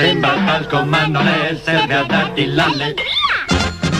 Sembra al comando lei serve a darti l'alle.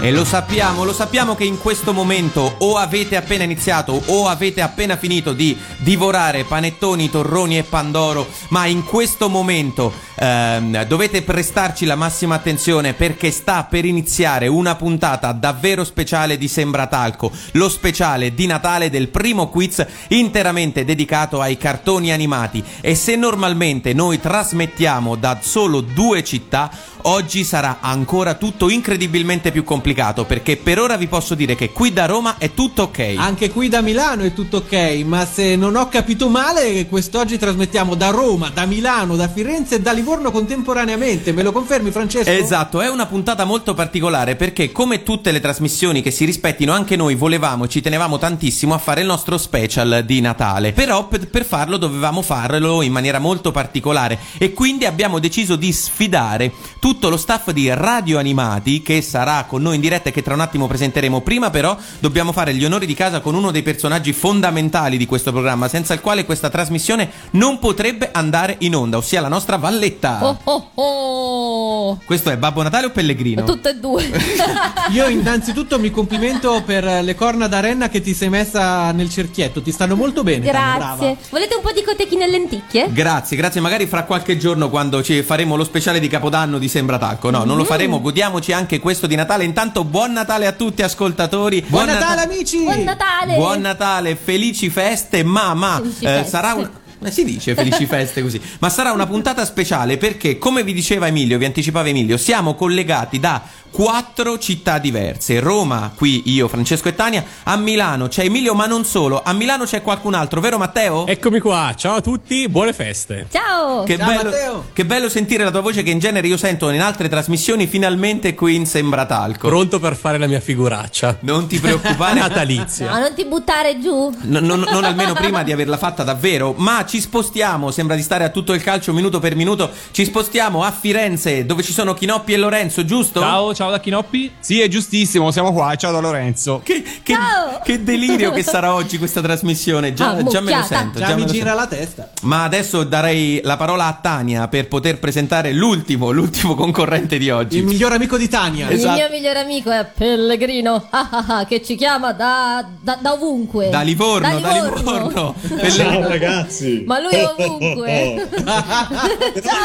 E lo sappiamo, lo sappiamo che in questo momento o avete appena iniziato o avete appena finito di divorare panettoni, torroni e pandoro, ma in questo momento ehm, dovete prestarci la massima attenzione perché sta per iniziare una puntata davvero speciale di Sembratalco, lo speciale di Natale del primo quiz interamente dedicato ai cartoni animati. E se normalmente noi trasmettiamo da solo due città, oggi sarà ancora tutto incredibilmente più complicato perché per ora vi posso dire che qui da Roma è tutto ok. Anche qui da Milano è tutto ok, ma se non ho capito male, quest'oggi trasmettiamo da Roma, da Milano, da Firenze e da Livorno contemporaneamente. Me lo confermi, Francesco? Esatto, è una puntata molto particolare perché come tutte le trasmissioni che si rispettino, anche noi volevamo e ci tenevamo tantissimo a fare il nostro special di Natale. Però per, per farlo dovevamo farlo in maniera molto particolare e quindi abbiamo deciso di sfidare tutto lo staff di Radio Animati che sarà con noi in diretta e che tra un attimo presenteremo. Prima però dobbiamo fare gli onori di casa con uno dei personaggi fondamentali di questo programma, senza il quale questa trasmissione non potrebbe andare in onda, ossia la nostra Valletta. Oh oh oh! Questo è Babbo Natale o Pellegrino? Tutte e due. Io innanzitutto mi complimento per le corna da renna che ti sei messa nel cerchietto, ti stanno molto bene. Grazie. Volete un po' di cotechine e lenticchie? Grazie, grazie. Magari fra qualche giorno quando ci faremo lo speciale di Capodanno di Sembratacco. No, non lo faremo, godiamoci anche questo di Natale. Intanto buon Natale a tutti ascoltatori. Buon Natale, amici! Buon Natale! Buon Natale, felici feste, ma, ma eh, feste. sarà un... si dice felici feste così, ma sarà una puntata speciale perché, come vi diceva Emilio, vi anticipava Emilio, siamo collegati da quattro città diverse. Roma, qui io, Francesco e Tania, a Milano c'è Emilio, ma non solo, a Milano c'è qualcun altro, vero Matteo? Eccomi qua, ciao a tutti, buone feste. Ciao! Che Ciao, bello, Matteo. che bello sentire la tua voce che in genere io sento in altre trasmissioni, finalmente qui in Sembratalco. Pronto per fare la mia figuraccia. Non ti preoccupare. Natalizia. No, non ti buttare giù. No- non, non almeno prima di averla fatta davvero, ma ci spostiamo, sembra di stare a tutto il calcio minuto per minuto, ci spostiamo a Firenze dove ci sono Chinoppi e Lorenzo, giusto? Ciao, ciao da Chinoppi. Sì, è giustissimo, siamo qua. Ciao da Lorenzo. Che, che- Ciao! che delirio che sarà oggi questa trasmissione, già, Ah, già me lo sento. Già già mi gira sento. la testa. Ma adesso darei la parola a Tania per poter presentare l'ultimo, l'ultimo concorrente di oggi. Il miglior amico di Tania. Esatto. Il mio migliore amico è Pellegrino, ah, ah, ah, che ci chiama da, da, da ovunque. Da Livorno, da Livorno. Ciao ragazzi. Ma lui è ovunque.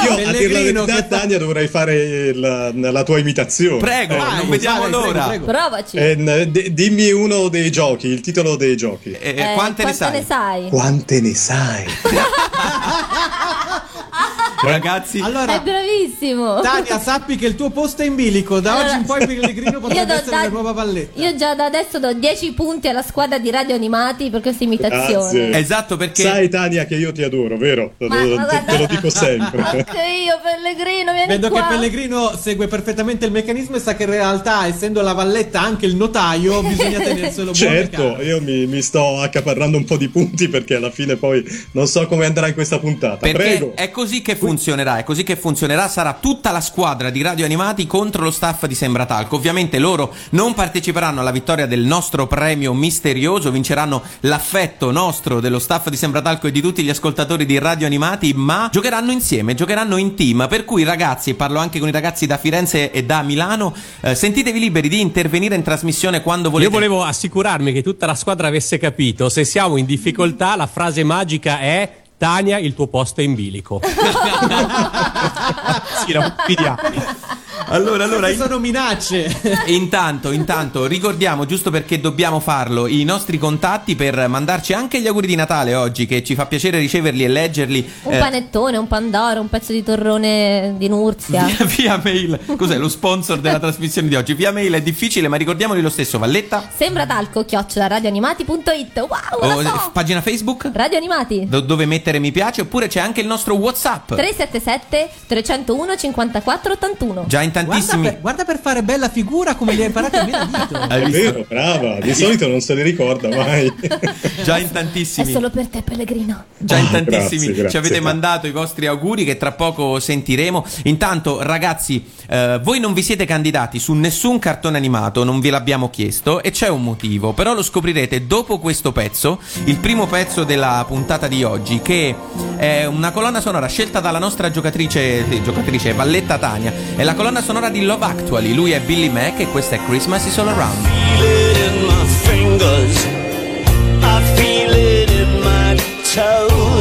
Io a dir la Pellegrino, verità, che fa- Tania, dovrei fare la, la tua imitazione. Prego, Vai, non vediamo vai, prego, l'ora. prego. Provaci. Eh, d- dimmi uno dei giochi, il titolo dei giochi. Eh, Eh, quante, ne sai? ne sai? Quante ne sai? Ragazzi, Allora, È bravissimo. Tania, sappi che il tuo posto è in bilico. Da Allora- oggi in poi Pellegrino potrebbe do- essere da- la nuova valletta. Io già da adesso do 10 punti alla squadra di radio animati per questa imitazione. Grazie. esatto perché Sai Tania che io ti adoro, vero? Te, Ma- lo- ma te- guarda- te lo dico sempre. Anche io, Pellegrino, vieni Vedo qua. che Pellegrino segue perfettamente il meccanismo e sa che in realtà, essendo la valletta anche il notaio, bisogna tenerselo buono Certo, caro. io mi, mi sto accaparrando un po' di punti perché alla fine poi non so come andrà in questa puntata. Perché Prego. è così che funzionerà, è così che funzionerà, sarà tutta la squadra di Radio Animati contro lo staff di Sembratalco. Ovviamente loro non parteciperanno alla vittoria del nostro premio misterioso, vinceranno l'affetto nostro dello staff di Sembratalco e di tutti gli ascoltatori di Radio Animati, ma giocheranno insieme, giocheranno in team. Per cui ragazzi, parlo anche con i ragazzi da Firenze e da Milano, eh, sentitevi liberi di intervenire in trasmissione quando volete. Io volevo assicurarmi che tutta la squadra avesse capito. Se siamo in difficoltà, la frase magica è Tania, il tuo posto è in bilico. sì, la confidiamo. Allora, allora, Queste sono minacce. Intanto, intanto, ricordiamo, giusto perché dobbiamo farlo, i nostri contatti per mandarci anche gli auguri di Natale oggi, che ci fa piacere riceverli e leggerli. Un eh, panettone, un pandoro, un pezzo di torrone di Nurzia. Via, via mail, cos'è lo sponsor della trasmissione di oggi? Via mail è difficile, ma ricordiamoli lo stesso. Valletta, Sembra talco, chiocciola radioanimati.it. Wow, o, lo so. Oh, pagina Facebook, Radio Animati. do- dove mettere mi piace, oppure c'è anche il nostro WhatsApp. 377 301 54 81. Già in Guarda tantissimi. per, guarda per fare bella figura come li hai imparati a. Hai È vero, brava. Di solito non se li ricorda mai. Già in È tantissimi. solo per te, Pellegrino. Già in Ah, tantissimi grazie, grazie. ci avete mandato i vostri auguri che tra poco sentiremo. Intanto, ragazzi, eh, voi non vi siete candidati su nessun cartone animato, non ve l'abbiamo chiesto e c'è un motivo, però lo scoprirete dopo questo pezzo, il primo pezzo della puntata di oggi, che è una colonna sonora scelta dalla nostra giocatrice, giocatrice Valletta Tania. È la colonna sonora di Love Actually. Lui è Billy Mac e questa è Christmas is All Around. feel it in my fingers. I feel it in my toes.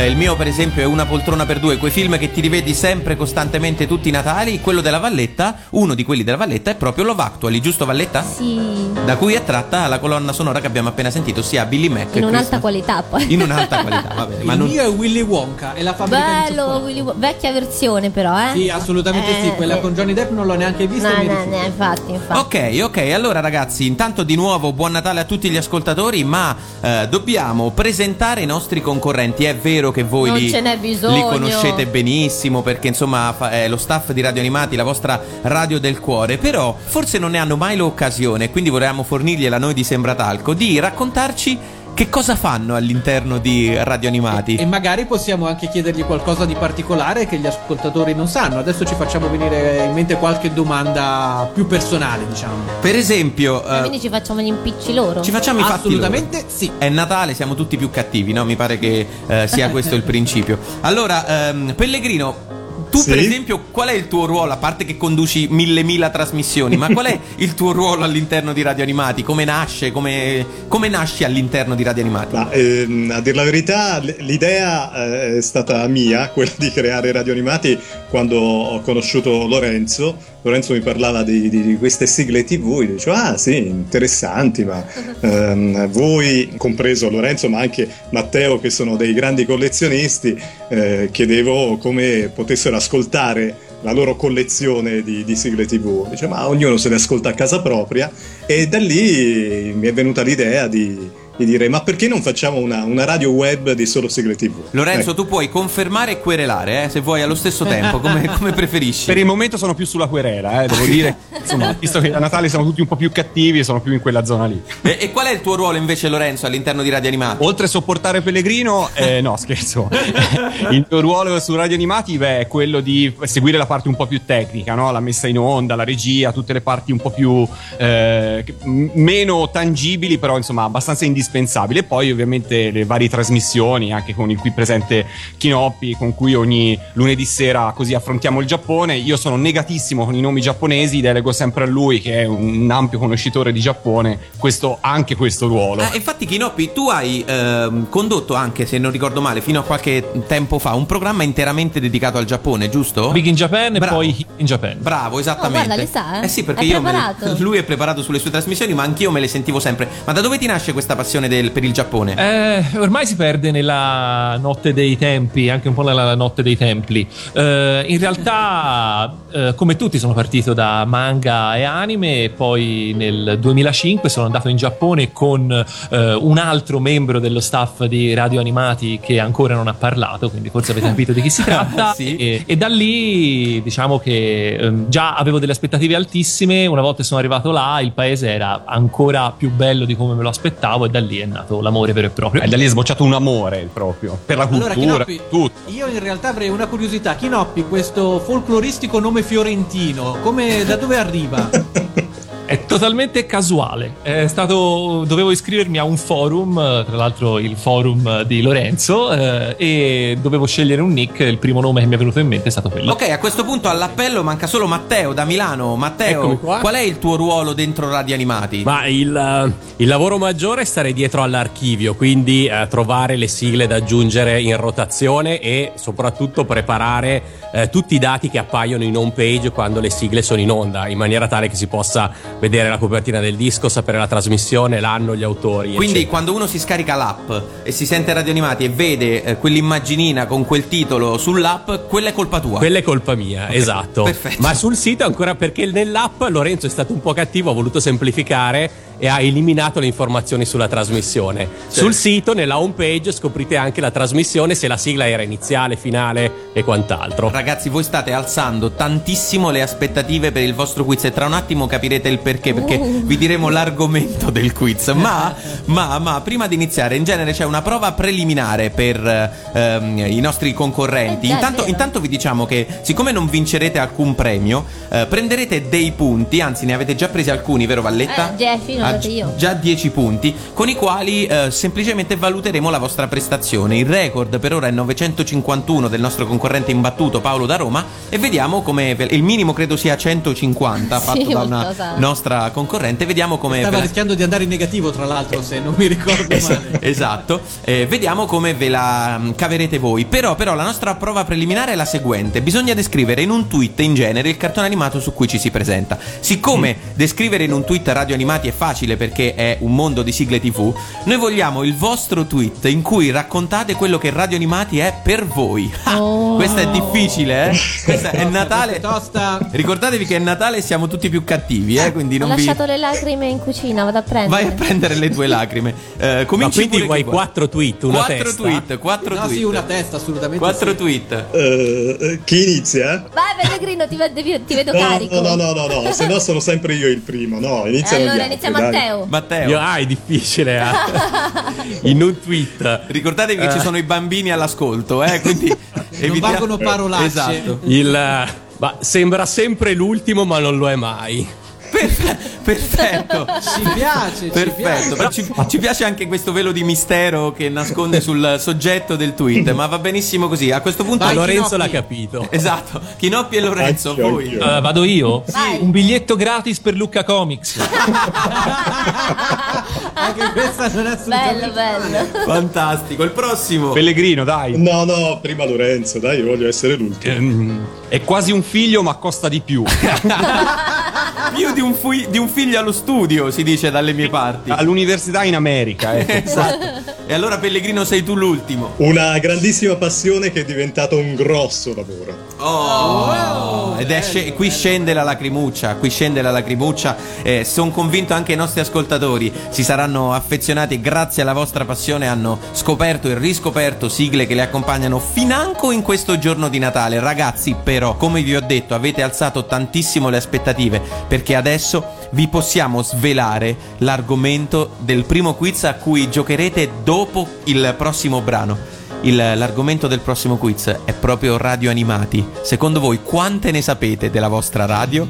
Eh, il mio, per esempio, è Una poltrona per due, quei film che ti rivedi sempre costantemente tutti i Natali. Quello della Valletta, uno di quelli della Valletta, è proprio Love Actually, giusto Valletta? Sì. Da cui è tratta la colonna sonora che abbiamo appena sentito, sia Billy Mac. In un'alta Christmas- qualità poi. In un'alta qualità, va bene. Ma Il non... mio è Willy Wonka e la fabbrica di Bello. Willy Wo- vecchia versione però, eh? Sì, assolutamente sì. Eh, Quella sì. con Johnny Depp non l'ho neanche vista. No, no, no, infatti, infatti. Ok, ok, allora ragazzi, intanto di nuovo buon Natale a tutti gli ascoltatori, ma eh, dobbiamo presentare i nostri concorrenti. È vero che voi li, li conoscete benissimo perché insomma fa- è lo staff di Radio Animati, la vostra radio del cuore, però forse non ne hanno mai l'occasione, quindi vorremmo fornirgliela noi di Sembratalco, di raccontarci che cosa fanno all'interno di Radio Animati. E magari possiamo anche chiedergli qualcosa di particolare che gli ascoltatori non sanno. Adesso ci facciamo venire in mente qualche domanda più personale, diciamo. Per esempio, Ma eh, Quindi ci facciamo gli impicci loro. ci facciamo i fatti loro. Assolutamente sì. È Natale, siamo tutti più cattivi, no? Mi pare che eh, sia questo il principio. Allora, ehm, Pellegrino, tu Sì? per esempio, qual è il tuo ruolo? A parte che conduci mille mila trasmissioni, ma qual è il tuo ruolo all'interno di Radio Animati? Come nasce? Come, come nasci all'interno di Radio Animati? Ma ehm, a dir la verità, l'idea eh, è stata mia, quella di creare radio animati, quando ho conosciuto Lorenzo. Lorenzo mi parlava di, di- queste sigle TV, io dicevo, ah sì, interessanti, ma ehm, voi, compreso Lorenzo, ma anche Matteo, che sono dei grandi collezionisti, eh, chiedevo come potessero ascoltare la loro collezione di, di sigle TV. Dice, ma ognuno se le ascolta a casa propria e da lì mi è venuta l'idea di di dire ma perché non facciamo una, una radio web di solo sigle TV? Lorenzo, Ecco. tu puoi confermare e querelare, eh, se vuoi allo stesso tempo, come, come preferisci. Per il momento sono più sulla querela, eh, devo dire. Insomma, visto che a Natale siamo tutti un po' più cattivi, sono più in quella zona lì. E, e qual è il tuo ruolo invece, Lorenzo, all'interno di Radio Animati? Oltre a sopportare Pellegrino, eh, no, scherzo. Il mio ruolo su Radio Animati beh, è quello di seguire la parte un po' più tecnica, no? la messa in onda, la regia, tutte le parti un po' più eh, meno tangibili, però insomma abbastanza indispensabili. E poi ovviamente le varie trasmissioni, anche con il qui presente Kinoppi, con cui ogni lunedì sera così affrontiamo il Giappone. Io sono negatissimo con i nomi giapponesi, delego sempre a lui, che è un ampio conoscitore di Giappone, questo, anche questo ruolo. Ah, infatti, Kinoppi, tu hai ehm, condotto anche, se non ricordo male, fino a qualche tempo fa, un programma interamente dedicato al Giappone, giusto? Big in Japan Bravo. e poi Hit in Japan. Bravo, esattamente. Oh, guarda, le sa, eh? Eh sì, perché È io me le- lui è preparato sulle sue trasmissioni, ma anch'io me le sentivo sempre. Ma da dove ti nasce questa passione del- per il Giappone? Eh, ormai si perde nella notte dei tempi, anche un po' nella notte dei templi. Eh, in realtà, eh, come tutti, sono partito da manga e anime e poi nel 2005 sono andato in Giappone con eh, un altro membro dello staff di Radio Animati che ancora non ha parlato, quindi forse avete capito di chi si tratta. Sì. e, e da lì diciamo che ehm, già avevo delle aspettative altissime, una volta sono arrivato là il paese era ancora più bello di come me lo aspettavo e da lì è nato l'amore vero e proprio. E da lì è sbocciato un amore proprio per la Allora, cultura, Chinoppi, tutto. io in realtà avrei una curiosità. Chinoppi, questo folcloristico nome fiorentino, come, da dove arriva? È totalmente casuale. È stato. Dovevo iscrivermi a un forum, tra l'altro il forum di Lorenzo, eh, e dovevo scegliere un nick. Il primo nome che mi è venuto in mente è stato quello. Ok, a questo punto all'appello manca solo Matteo da Milano. Matteo, qual è il tuo ruolo dentro Radio Animati? Ma il, eh, il lavoro maggiore è stare dietro all'archivio, quindi eh, trovare le sigle da aggiungere in rotazione e soprattutto preparare eh, tutti i dati che appaiono in home page quando le sigle sono in onda, in maniera tale che si possa vedere la copertina del disco, sapere la trasmissione, l'anno, gli autori. Quindi eccetera. quando uno si scarica l'app e si sente Radio Animati e vede eh, quell'immaginina con quel titolo sull'app, quella è colpa tua. Quella è colpa mia, esatto. perfetto. Ma sul sito ancora perché nell'app Lorenzo è stato un po' cattivo, ha voluto semplificare e ha eliminato le informazioni sulla trasmissione. Sul sito, nella home page, scoprite anche la trasmissione, se la sigla era iniziale, finale e quant'altro. Ragazzi, voi state alzando tantissimo le aspettative per il vostro quiz e tra un attimo capirete il perché, perché Uh. vi diremo l'argomento del quiz. Ma, ma, ma, prima di iniziare, in genere c'è una prova preliminare per ehm, i nostri concorrenti. Eh, intanto, intanto vi diciamo che, siccome non vincerete alcun premio, eh, prenderete dei punti, anzi ne avete già presi alcuni, vero Valletta? Eh, Jeffy, non Io. Già 10 punti, con i quali eh, semplicemente valuteremo la vostra prestazione. Il record per ora è 951 del nostro concorrente imbattuto Paolo da Roma e vediamo come il minimo credo sia 150 Sì, fatto da una qualcosa. nostra concorrente. Vediamo come Stava ve la- rischiando di andare in negativo, tra l'altro, se non mi ricordo male. Esatto, Eh, vediamo come ve la mm, caverete voi. Però, però, la nostra prova preliminare è la seguente: bisogna descrivere in un tweet in genere il cartone animato su cui ci si presenta. Siccome descrivere in un tweet radio animati è facile perché è un mondo di sigle TV, noi vogliamo il vostro tweet in cui raccontate quello che radio animati è per voi. Ah, Oh. Questa è difficile, eh? Questa è Natale. Tosta. Ricordatevi che è Natale e siamo tutti più cattivi, eh? Quindi Ho non vi. lasciato le lacrime in cucina, vado a prendere. Vai a prendere le tue lacrime. Eh, Ma cominci quindi pure vuoi quattro tweet, una quattro testa? tweet, quattro No, tweet. sì, una testa, assolutamente. Quattro sì. tweet. Eh, eh, chi inizia? Vai Pellegrino, ti, vedo- ti vedo No, carico. no, no, no, no, no, se no sono sempre io il primo. No, inizia allora inizia Matteo. Matteo. Io- ah, è difficile, eh. In un tweet. Ricordatevi che Eh. ci sono i bambini all'ascolto, eh? Quindi Non valgono parolacce. Esatto. Il, eh, ma sembra sempre l'ultimo, ma non lo è mai. Perfe- perfetto. Ci piace, ci Perfetto, piace. però ci, ci piace anche questo velo di mistero che nasconde sul soggetto del tweet, ma va benissimo così. A questo punto Vai, Lorenzo Chinoppi. l'ha capito. Esatto, Chinoppi e Lorenzo, Anch'io, voi. Eh, vado io? Vai. Un biglietto gratis per Lucca Comics. Anche questa non è assolutamente bello, bello. Fantastico, il prossimo. Pellegrino, dai. No, no, prima Lorenzo, dai, io voglio essere l'ultimo. È quasi un figlio, ma costa di più. Più di un, fui- di un figlio allo studio, si dice dalle mie parti. All'università in America, ecco. Esatto. E allora Pellegrino sei tu l'ultimo. Una grandissima passione che è diventato un grosso lavoro. Oh, ed è sce- qui scende la lacrimuccia, qui scende la lacrimuccia. Eh, Sono convinto anche i nostri ascoltatori si saranno affezionati grazie alla vostra passione hanno scoperto e riscoperto sigle che le accompagnano financo in questo giorno di Natale. Ragazzi, però, come vi ho detto, avete alzato tantissimo le aspettative perché adesso vi possiamo svelare l'argomento del primo quiz a cui giocherete dopo il prossimo brano. Il- l'argomento del prossimo quiz è proprio radio animati. Secondo voi quante ne sapete della vostra radio?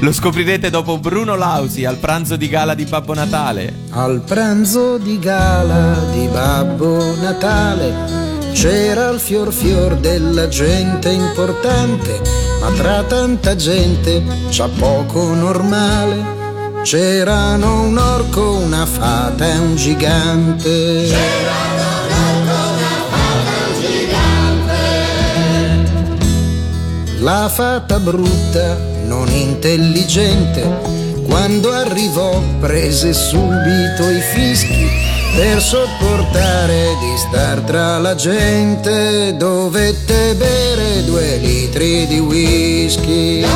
Lo scoprirete dopo Bruno Lausi al pranzo di gala di Babbo Natale. Al pranzo di gala di Babbo Natale c'era il fior fior della gente importante, ma tra tanta gente c'ha poco normale. C'erano un orco, una fata e un gigante. La fata brutta, non intelligente, quando arrivò prese subito i fischi per sopportare di star tra la gente. Dovette bere due litri di whisky.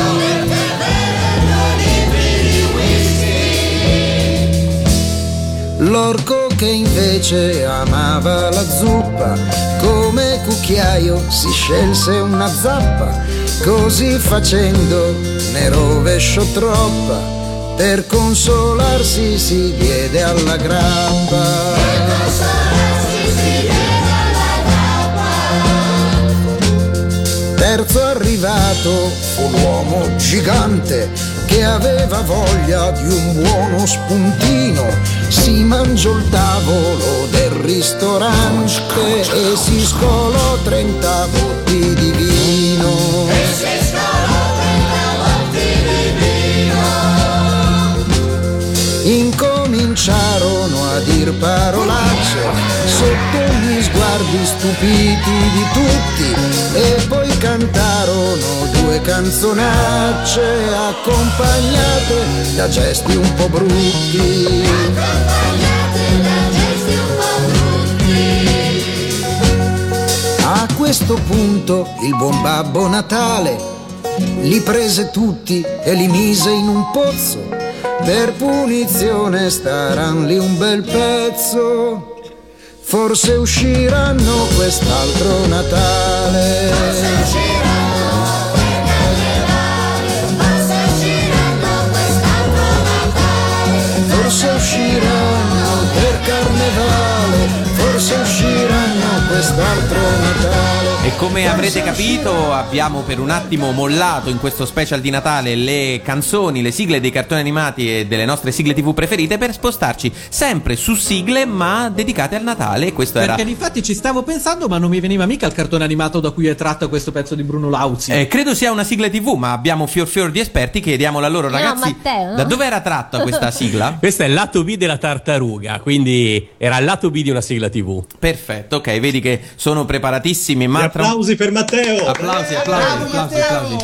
L'orco che invece amava la zuppa, come cucchiaio si scelse una zappa, così facendo ne rovesciò troppa, per consolarsi si diede alla grappa. Terzo arrivato fu l'uomo gigante che aveva voglia di un buono spuntino. Si mangiò il tavolo del ristorante e si scolò 30 botti di vino. Incominciarono a dir parolacce sotto gli sguardi stupiti di tutti e poi cantarono due canzonacce accompagnate da gesti un po' brutti. A questo punto il buon babbo Natale li prese tutti e li mise in un pozzo. Per punizione staran lì un bel pezzo. Forse usciranno quest'altro Natale. Forse usciranno per carnevale, forse usciranno quest'altro Natale. E come avrete capito, abbiamo per un attimo mollato in questo special di Natale le canzoni, le sigle dei cartoni animati e delle nostre sigle TV preferite per spostarci sempre su sigle ma dedicate al Natale. Questo era Perché infatti ci stavo pensando, ma non mi veniva mica il cartone animato da cui è tratto questo pezzo di Bruno Lauzi. Eh, credo sia una sigla TV, ma abbiamo fior fior di esperti. Chiediamolo a loro, No, ragazzi. Matteo, no? Da dove era tratta questa sigla? Questo è il lato B della tartaruga, quindi era il lato B di una sigla TV. Perfetto, ok, vedi che sono preparatissimi. Ma Applausi per Matteo! Applausi, applausi, applausi, applausi.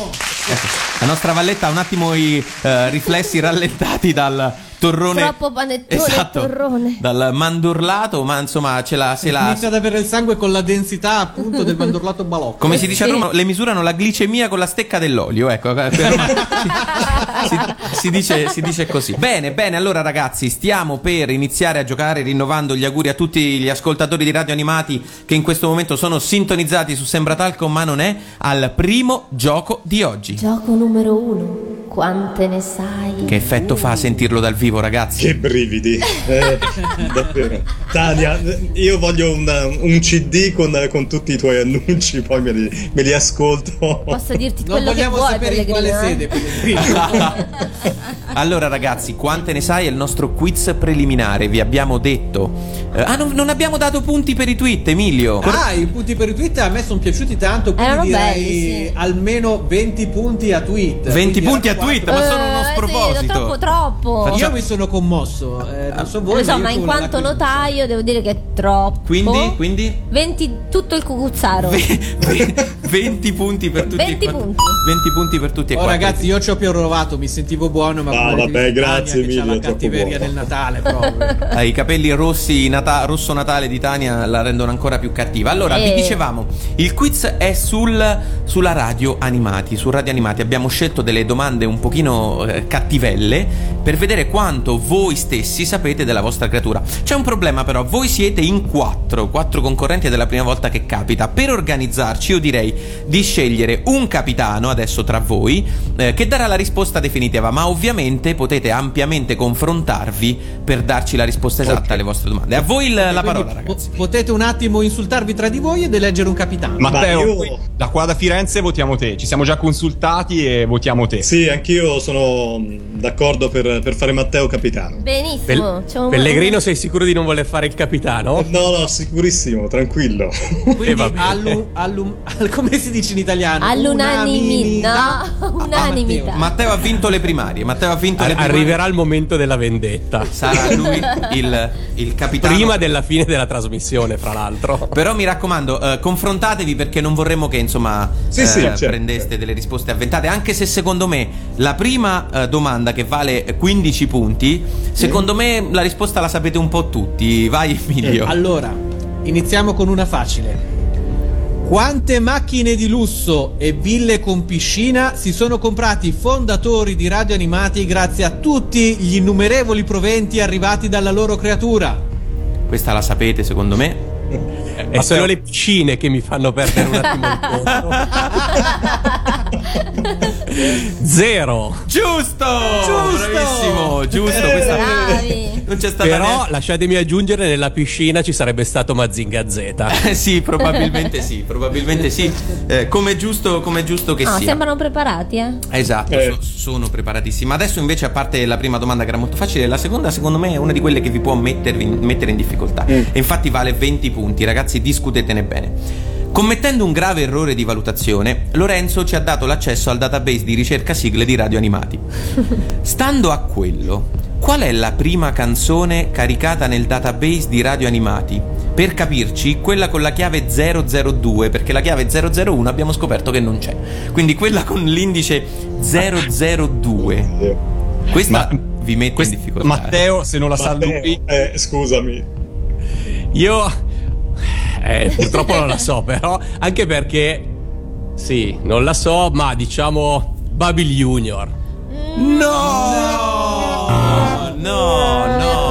Ecco, la nostra Valletta ha un attimo i eh, riflessi rallentati dal torrone. Troppo panettone Esatto, torrone. dal mandorlato, ma insomma ce la, se la, Inizia ad avere il sangue con la densità appunto del mandorlato balocco. come si dice a Roma, le misurano la glicemia con la stecca dell'olio. Ecco, si, si- si dice, si dice così. Bene, bene, allora ragazzi, stiamo per iniziare a giocare, rinnovando gli auguri a tutti gli ascoltatori di radio animati che in questo momento sono sintonizzati su Sembra Talco, ma non è, al primo gioco di oggi. Gioco numero uno. Quante ne sai? Che effetto fa sentirlo dal vivo, ragazzi? Che brividi, eh, davvero. Tania, io voglio una- un CD con, con tutti i tuoi annunci, poi me li, me li ascolto. Posso dirti Non quello che vogliamo vuoi, sapere in quale eh? sede. Allora ragazzi, quante ne sai? È il nostro quiz preliminare, vi abbiamo detto. Eh, ah, non, non abbiamo dato punti per i tweet, Emilio. Ah, i punti per i tweet a me sono piaciuti tanto, quindi Erano direi belli, sì. almeno 20 punti a tweet. 20 Quindi punti a tweet, ma sono uno Eh, sì, proposito. troppo, troppo. Io mi sono commosso, eh, non so voi. Lo so, io ma in quanto notaio devo dire che è troppo. Quindi, quindi 20 tutto il cucuzzaro. 20 punti per tutti 20 e quattro. punti. 20 punti per tutti e Oh quattro. ragazzi, io ci ho più provato, mi sentivo buono, ma Ah, vabbè, Tania grazie che c'ha Emilio, la cattiveria buono. del Natale proprio. I capelli rossi nata- rosso Natale di Tania la rendono ancora più cattiva. Allora, vi Eh. dicevamo, il quiz è sul, sulla radio animati. Su radio animati abbiamo scelto delle domande un pochino eh, cattivelle per vedere quanto voi stessi sapete della vostra creatura. C'è un problema però, voi siete in quattro, quattro concorrenti ed è la prima volta che capita. Per organizzarci io direi di scegliere un capitano adesso tra voi eh, che darà la risposta definitiva, ma ovviamente potete ampiamente confrontarvi per darci la risposta esatta alle vostre domande. A voi il- la Quindi parola, po- ragazzi. potete un attimo insultarvi tra di voi ed eleggere un capitano. Matteo, io- da qua da Firenze votiamo te. Ci siamo già consultati e votiamo te. Sì, anch'io sono mh, d'accordo per, per fare Matteo capitano. Benissimo. Pel- c'è un- Pellegrino, sei sicuro di non voler fare il capitano? No, no, sicurissimo, tranquillo. Quindi bene. allu- allu- al- come si dice in italiano? All'unanimità. Unanimità. Unanimità. Matteo ha vinto le primarie. Matteo ha vinto le Ar- primarie. arriverà il momento della vendetta. Sarà lui il, il capitano. Prima della fine della trasmissione, fra l'altro. Però mi raccomando, eh, confrontatevi perché non vorremmo che insomma Sì, eh, sì, certo. prendeste delle risposte avventate. Anche se secondo me la prima eh, domanda che vale 15 punti, secondo me la risposta la sapete un po' tutti. Vai, Emilio. Allora, iniziamo con una facile. Quante macchine di lusso e ville con piscina si sono comprati i fondatori di Radio Animati grazie a tutti gli innumerevoli proventi arrivati dalla loro creatura? Questa la sapete, secondo me. E sono le piscine che mi fanno perdere un attimo il conto. Zero. Giusto! Giusto! Bravissimo, giusto. Questa... Bravi. Non c'è stata Però neanche- lasciatemi aggiungere, nella piscina ci sarebbe stato Mazinga Z. Eh, sì, probabilmente sì, probabilmente sì. Eh, come giusto, come giusto che Ah, sia. sembrano preparati, eh. Esatto, Eh. so- sono preparatissimi. Adesso invece, a parte la prima domanda che era molto facile, la seconda secondo me è una di quelle che vi può mettervi- mettere in difficoltà. E infatti vale 20 punti, ragazzi, discutetene bene. Commettendo un grave errore di valutazione, Lorenzo ci ha dato l'accesso al database di ricerca sigle di radio animati. Stando a quello, qual è la prima canzone caricata nel database di radio animati? Per capirci, quella con la chiave 002, perché la chiave 001 abbiamo scoperto che non c'è. Quindi quella con l'indice 002. Questa Ma- vi mette Quest- in difficoltà. Matteo, se non la sa Matteo, lui, eh, scusami. Io. Eh, purtroppo non la so, però. Anche perché. Sì, non la so, ma diciamo. Babil Junior. No! No, no, Errore.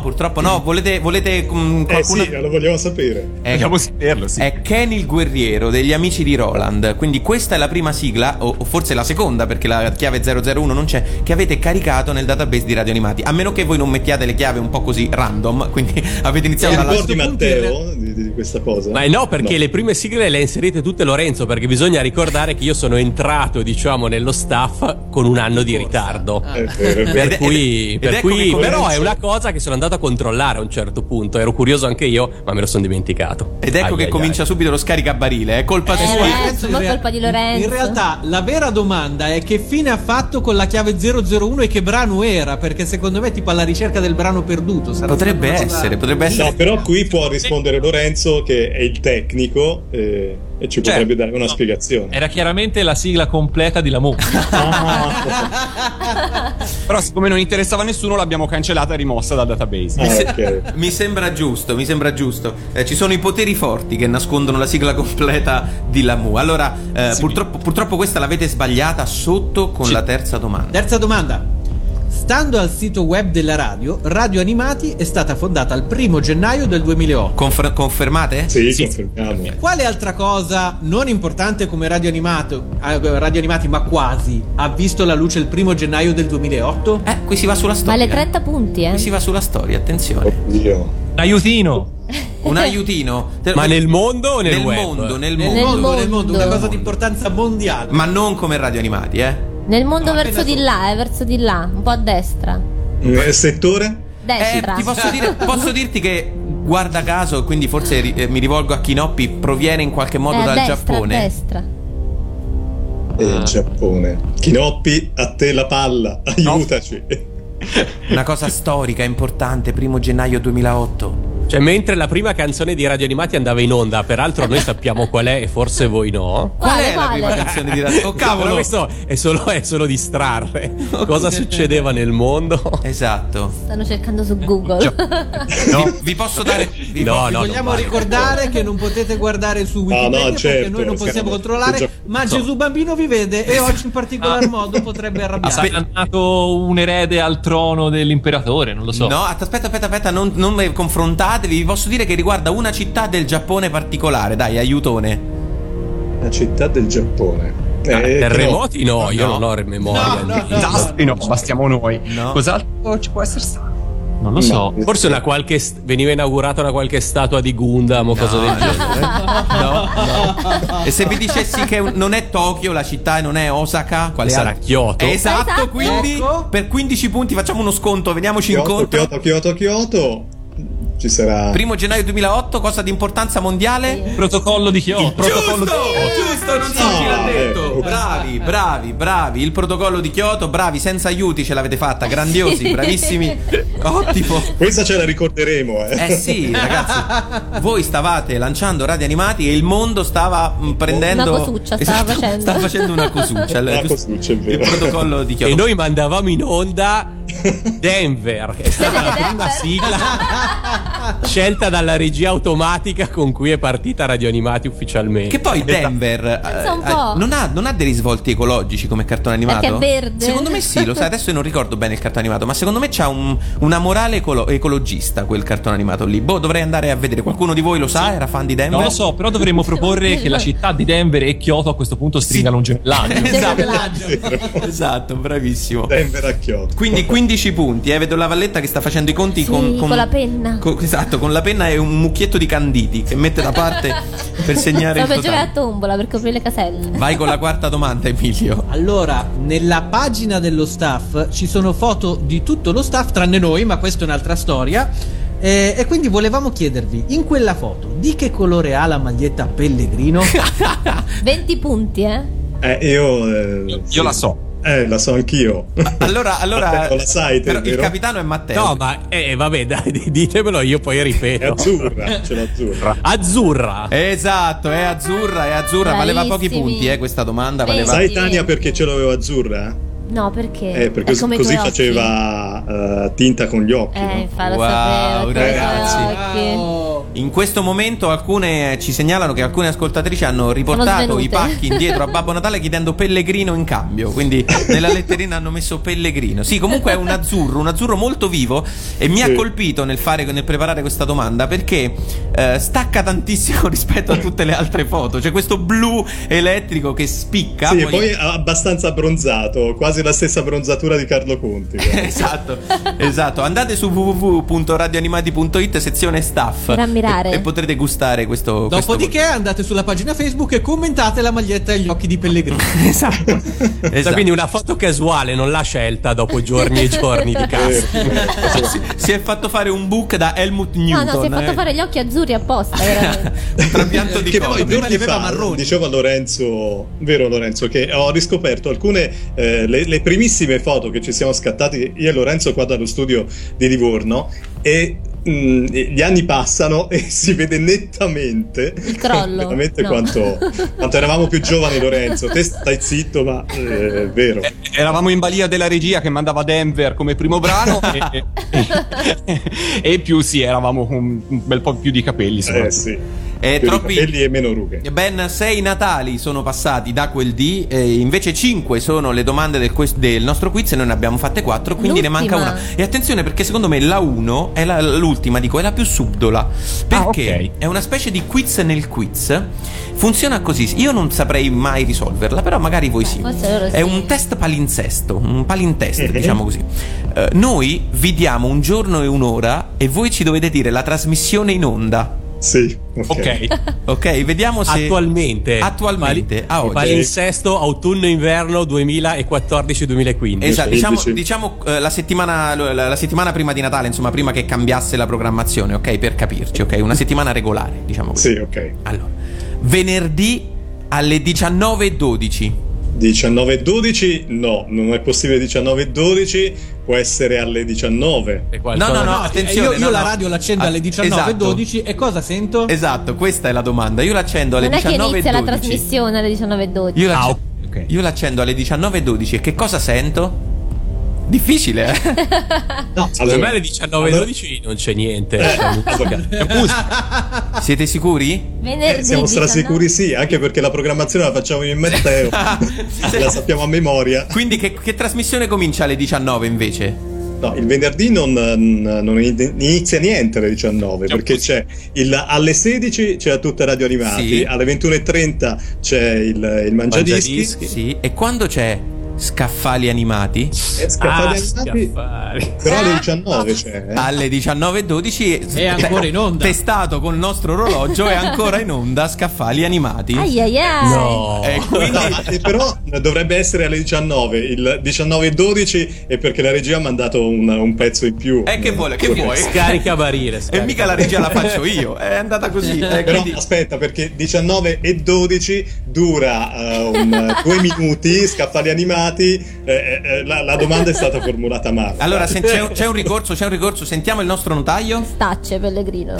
Purtroppo no, purtroppo no. Volete, volete mm, Eh qualcuno... sì, lo vogliamo sapere. Ecco. vogliamo saperlo, sì. È Ken il guerriero degli amici di Roland. Quindi questa è la prima sigla, o, o forse la seconda, perché la chiave 001 non c'è, che avete caricato nel database di radio animati. A meno che voi non mettiate le chiavi un po' così random. Quindi avete iniziato dalla. ricordi Matteo di, di questa cosa? Ma no, perché le prime sigle le ha inserite tutte Lorenzo, perché bisogna ricordare che io sono entrato, diciamo, nello staff con un anno di ritardo. È è vero. Per Ed- cui, ed per ecco cui però è una cosa che sono andato a controllare a un certo punto. Ero curioso anche io, ma me lo sono dimenticato. Ed ecco Ai, che ai, comincia ai. subito lo scaricabarile, è colpa Eh, sua. Lorenzo, in rea- colpa di Lorenzo. In realtà la vera domanda è che fine ha fatto con la chiave 001 e che brano era? Perché secondo me tipo alla ricerca del brano perduto. Sarà Potrebbe essere, potrebbe essere. No, però qui può rispondere Lorenzo che è il tecnico eh, e ci Certo. potrebbe dare una spiegazione. Era chiaramente la sigla completa di Lamu. Però, siccome non interessava a nessuno, l'abbiamo cancellata e rimossa dal database. Ah, Mi, se- ok. mi sembra giusto, mi sembra giusto. Eh, ci sono i poteri forti che nascondono la sigla completa di Lamu. Allora, eh, purtroppo, purtroppo questa l'avete sbagliata sotto con la terza domanda. Terza domanda. Stando al sito web della radio, Radio Animati è stata fondata il primo gennaio del 2008. Confer- confermate? Sì, confermiamo. Quale altra cosa non importante come Radio, Animato, eh, Radio Animati, ma quasi, ha visto la luce il primo gennaio del 2008? Eh, qui si va sulla storia. Vale 30 punti, eh. Qui si va sulla storia, attenzione. Oddio. Aiutino. Un aiutino. Ma nel mondo o nel nel web? mondo, nel Nel mondo. mondo, nel mondo. mondo, una cosa di importanza mondiale. Ma non come radio animati, eh. Nel mondo No, verso di là, eh, verso di là, un po' a destra. Eh, settore? Destra. Eh, ti posso, dire- posso dirti che, guarda caso, quindi forse ri- eh, mi rivolgo a Kinoppi, proviene in qualche modo Eh, dal destra, Giappone. A destra. e il Giappone. Kinoppi, a te la palla, aiutaci. Una cosa storica, importante, primo gennaio 2008. Cioè, mentre la prima canzone di Radio Animati andava in onda, peraltro noi sappiamo qual è e forse voi no. Qual è la prima canzone di radio? Oh cavolo! Però questo è solo, è solo distrarre. Cosa succedeva nel mondo? Esatto. Stanno cercando su Google. Vi, vi posso dare. vi No, posso- no, Vogliamo non vale. ricordare che non potete guardare su No, no, Wikipedia perché certo, noi non possiamo siamo- controllare, ma Gesù Bambino vi vede e oggi in particolar modo potrebbe Ha arrabbiarsi. nato un erede al trono dell'imperatore, non lo so. No, aspetta, aspetta, aspetta, non, non mi confrontatevi. Vi posso dire che riguarda una città del Giappone particolare. Dai, aiutone. La città del Giappone. Eh, terremoti no, io No. non ho memoria. No, no. Disastri no, bastiamo noi. No. Cos'altro ci può essere stato? Non lo so. No. Forse una qualche st- veniva inaugurata una qualche statua di Gundam o cosa del genere. No, no. E se vi dicessi che non è Tokyo la città e non è Osaka, quale Sarà altra? Kyoto. Esatto, Esatto. quindi Ecco. per 15 punti facciamo uno sconto, veniamoci Kyoto, incontro. Kyoto, Kyoto, Kyoto. Ci sarà. Primo gennaio 2008, cosa di importanza mondiale? Protocollo di Kyoto. Protocollo giusto, giusto, non so chi l'ha detto. ecco. Bravi, bravi, bravi. Il protocollo di Kyoto, bravi, senza aiuti ce l'avete fatta, grandiosi, bravissimi. Ottimo. Questa ce la ricorderemo, eh. Eh sì, ragazzi, voi stavate lanciando radio animati e il mondo stava mm, prendendo Una cosuccia stava facendo. Stava facendo una cosuccia. Una cosuccia, è il vero. protocollo di Kyoto. E noi mandavamo in onda Denver, che è stata la prima sigla scelta dalla regia automatica con cui è partita Radio Animati ufficialmente. Che poi Denver Pensa un eh, eh, non, ha, non ha dei risvolti ecologici come cartone animato? Perché è verde. Secondo me sì, lo sai, adesso io non ricordo bene il cartone animato, ma secondo me c'ha un- una morale ecolo- ecologista quel cartone animato lì. Boh, dovrei andare a vedere. Qualcuno di voi lo sa? Era fan di Denver? Non lo so, però dovremmo proporre che la città di Denver e Kyoto a questo punto stringano un gemellaggio. esatto, esatto, bravissimo. Denver a Kyoto. Quindi 15 punti, eh, vedo la Valletta che sta facendo i conti Sì, con, con la penna. con- esatto, con la penna e un mucchietto di canditi che mette da parte per segnare Stavo il totale. a tombola per coprire le caselle. Vai con la quarta domanda, Emilio. Allora, nella pagina dello staff ci sono foto di tutto lo staff, tranne noi, ma questa è un'altra storia. Eh, e quindi volevamo chiedervi, in quella foto, di che colore ha la maglietta Pellegrino? 20 punti, eh? Eh, io. eh, Io sì. la so. Eh, la so anch'io. Allora, allora Matteo, la sai te, però il capitano è Matteo. No, ma eh, vabbè, dai, ditemelo, io poi È ripeto. azzurra, ce l'ho azzurra. Azzurra. Esatto, è azzurra, è azzurra. Valeva pochi Bravissimi. punti, eh, questa domanda. Valeva... Sai. Tania perché ce l'avevo azzurra? No, perché? Eh, perché È così faceva eh, tinta con gli occhi. Eh, no? infatti lo Wow, sapevo. ragazzi. occhi. In questo momento alcune ci segnalano che alcune ascoltatrici hanno riportato i pacchi indietro a Babbo Natale chiedendo Pellegrino in cambio. Quindi nella letterina hanno messo Pellegrino. Sì, comunque è un azzurro, un azzurro molto vivo e mi ha Sì. colpito nel, fare, nel preparare questa domanda perché eh, stacca tantissimo rispetto a tutte le altre foto. C'è questo blu elettrico che spicca. Sì, poi è abbastanza abbronzato, quasi la stessa abbronzatura di Carlo Conti. esatto, esatto. Andate su www.radioanimati.it sezione staff Per ammirare. e, e potrete gustare questo. questo- Dopodiché andate sulla pagina Facebook e commentate la maglietta e gli occhi di Pellegrino. esatto. Cioè, esatto. Quindi una foto casuale, non la scelta dopo giorni e giorni di casting. si, si è fatto fare un book da Helmut No, Newton. no, si è fatto eh. fare gli occhi azzurri apposta, un trapianto di Che collo. poi prima li aveva marroni. dicevo a Lorenzo, vero Lorenzo, che ho riscoperto alcune, eh, le, le primissime foto che ci siamo scattati io e Lorenzo qua dallo studio di Livorno e mh, gli anni passano e si vede nettamente. Il crollo, veramente no. quanto, quanto eravamo più giovani Lorenzo. Te stai zitto ma eh, è vero. Eh, Eravamo in balia della regia che mandava Denver come primo brano e, e- e più sì, eravamo con un bel po' più di capelli. eh sì Eh, troppi- capelli e meno rughe Ben sei Natali sono passati da quel D, e invece 5 sono le domande del, quiz- del nostro quiz e noi ne abbiamo fatte 4, quindi ne manca L'ultima. una. E attenzione perché secondo me la 1 è la- l'ultima, dico, è la più subdola. Perché Ah, ok. è una specie di quiz nel quiz. Funziona così, io non saprei mai risolverla, però magari voi sì. forse loro È sì. un test palinsesto, un palintest, Mhm. diciamo così. Eh, noi vi diamo un giorno e un'ora e voi ci dovete dire la trasmissione in onda. Sì ok, Ok. Ok, vediamo se Attualmente. Attualmente, a oggi. Palinsesto autunno-inverno 2014-2015. Esatto, diciamo, diciamo, eh, la, settimana, la, la settimana prima di Natale, insomma, prima che cambiasse la programmazione, ok? Per capirci, ok? Una settimana regolare, diciamo così. sì ok Allora, venerdì alle 19.12. 19 e 12 no, non è possibile 19 e 12, può essere alle 19. No, no, no, attenzione. io io no, la radio l'accendo Ah, alle 19 e esatto. 12 e cosa sento? Esatto, questa è la domanda. Io l'accendo alle Non è che 19 inizia la 12. trasmissione alle 19.12. Io, l'acc- ok. io l'accendo alle 19.12 e che cosa sento? Difficile, eh? No, Secondo me alle 19.12 non c'è niente. Musica. Siete sicuri? Venerdì Eh, siamo 19. strasicuri sì, anche perché la programmazione la facciamo io e Matteo, la sappiamo a memoria. Quindi che, che trasmissione comincia alle 19 invece? No, il venerdì non, non inizia niente alle 19 perché c'è il, alle 16 c'è tutta Radio Animati, Sì. alle 21.30 c'è il, il Mangiadischi, Mangiadischi. Sì. E quando c'è Scaffali animati? e Scaffali Ah, Animati, scaffali. però alle 19 c'è. eh. Alle 19.12 È ancora in onda. Testato con il nostro orologio è ancora in onda Scaffali animati. Ai ai ai. No. E quindi No, eh, però dovrebbe essere alle 19 il 19 e 12 è perché la regia ha mandato un, un pezzo in più Eh, che vuole? Che vuoi? Scarica barile. E scarica. mica la regia la faccio io, è andata così. eh, Però quindi- aspetta, perché 19 e 12 dura eh, un, due minuti, scaffali animati. Eh, eh, la, la domanda è stata formulata male. Allora, se c'è, un- c'è un ricorso, c'è un ricorso, sentiamo il nostro notaio. Stacce, Pellegrino.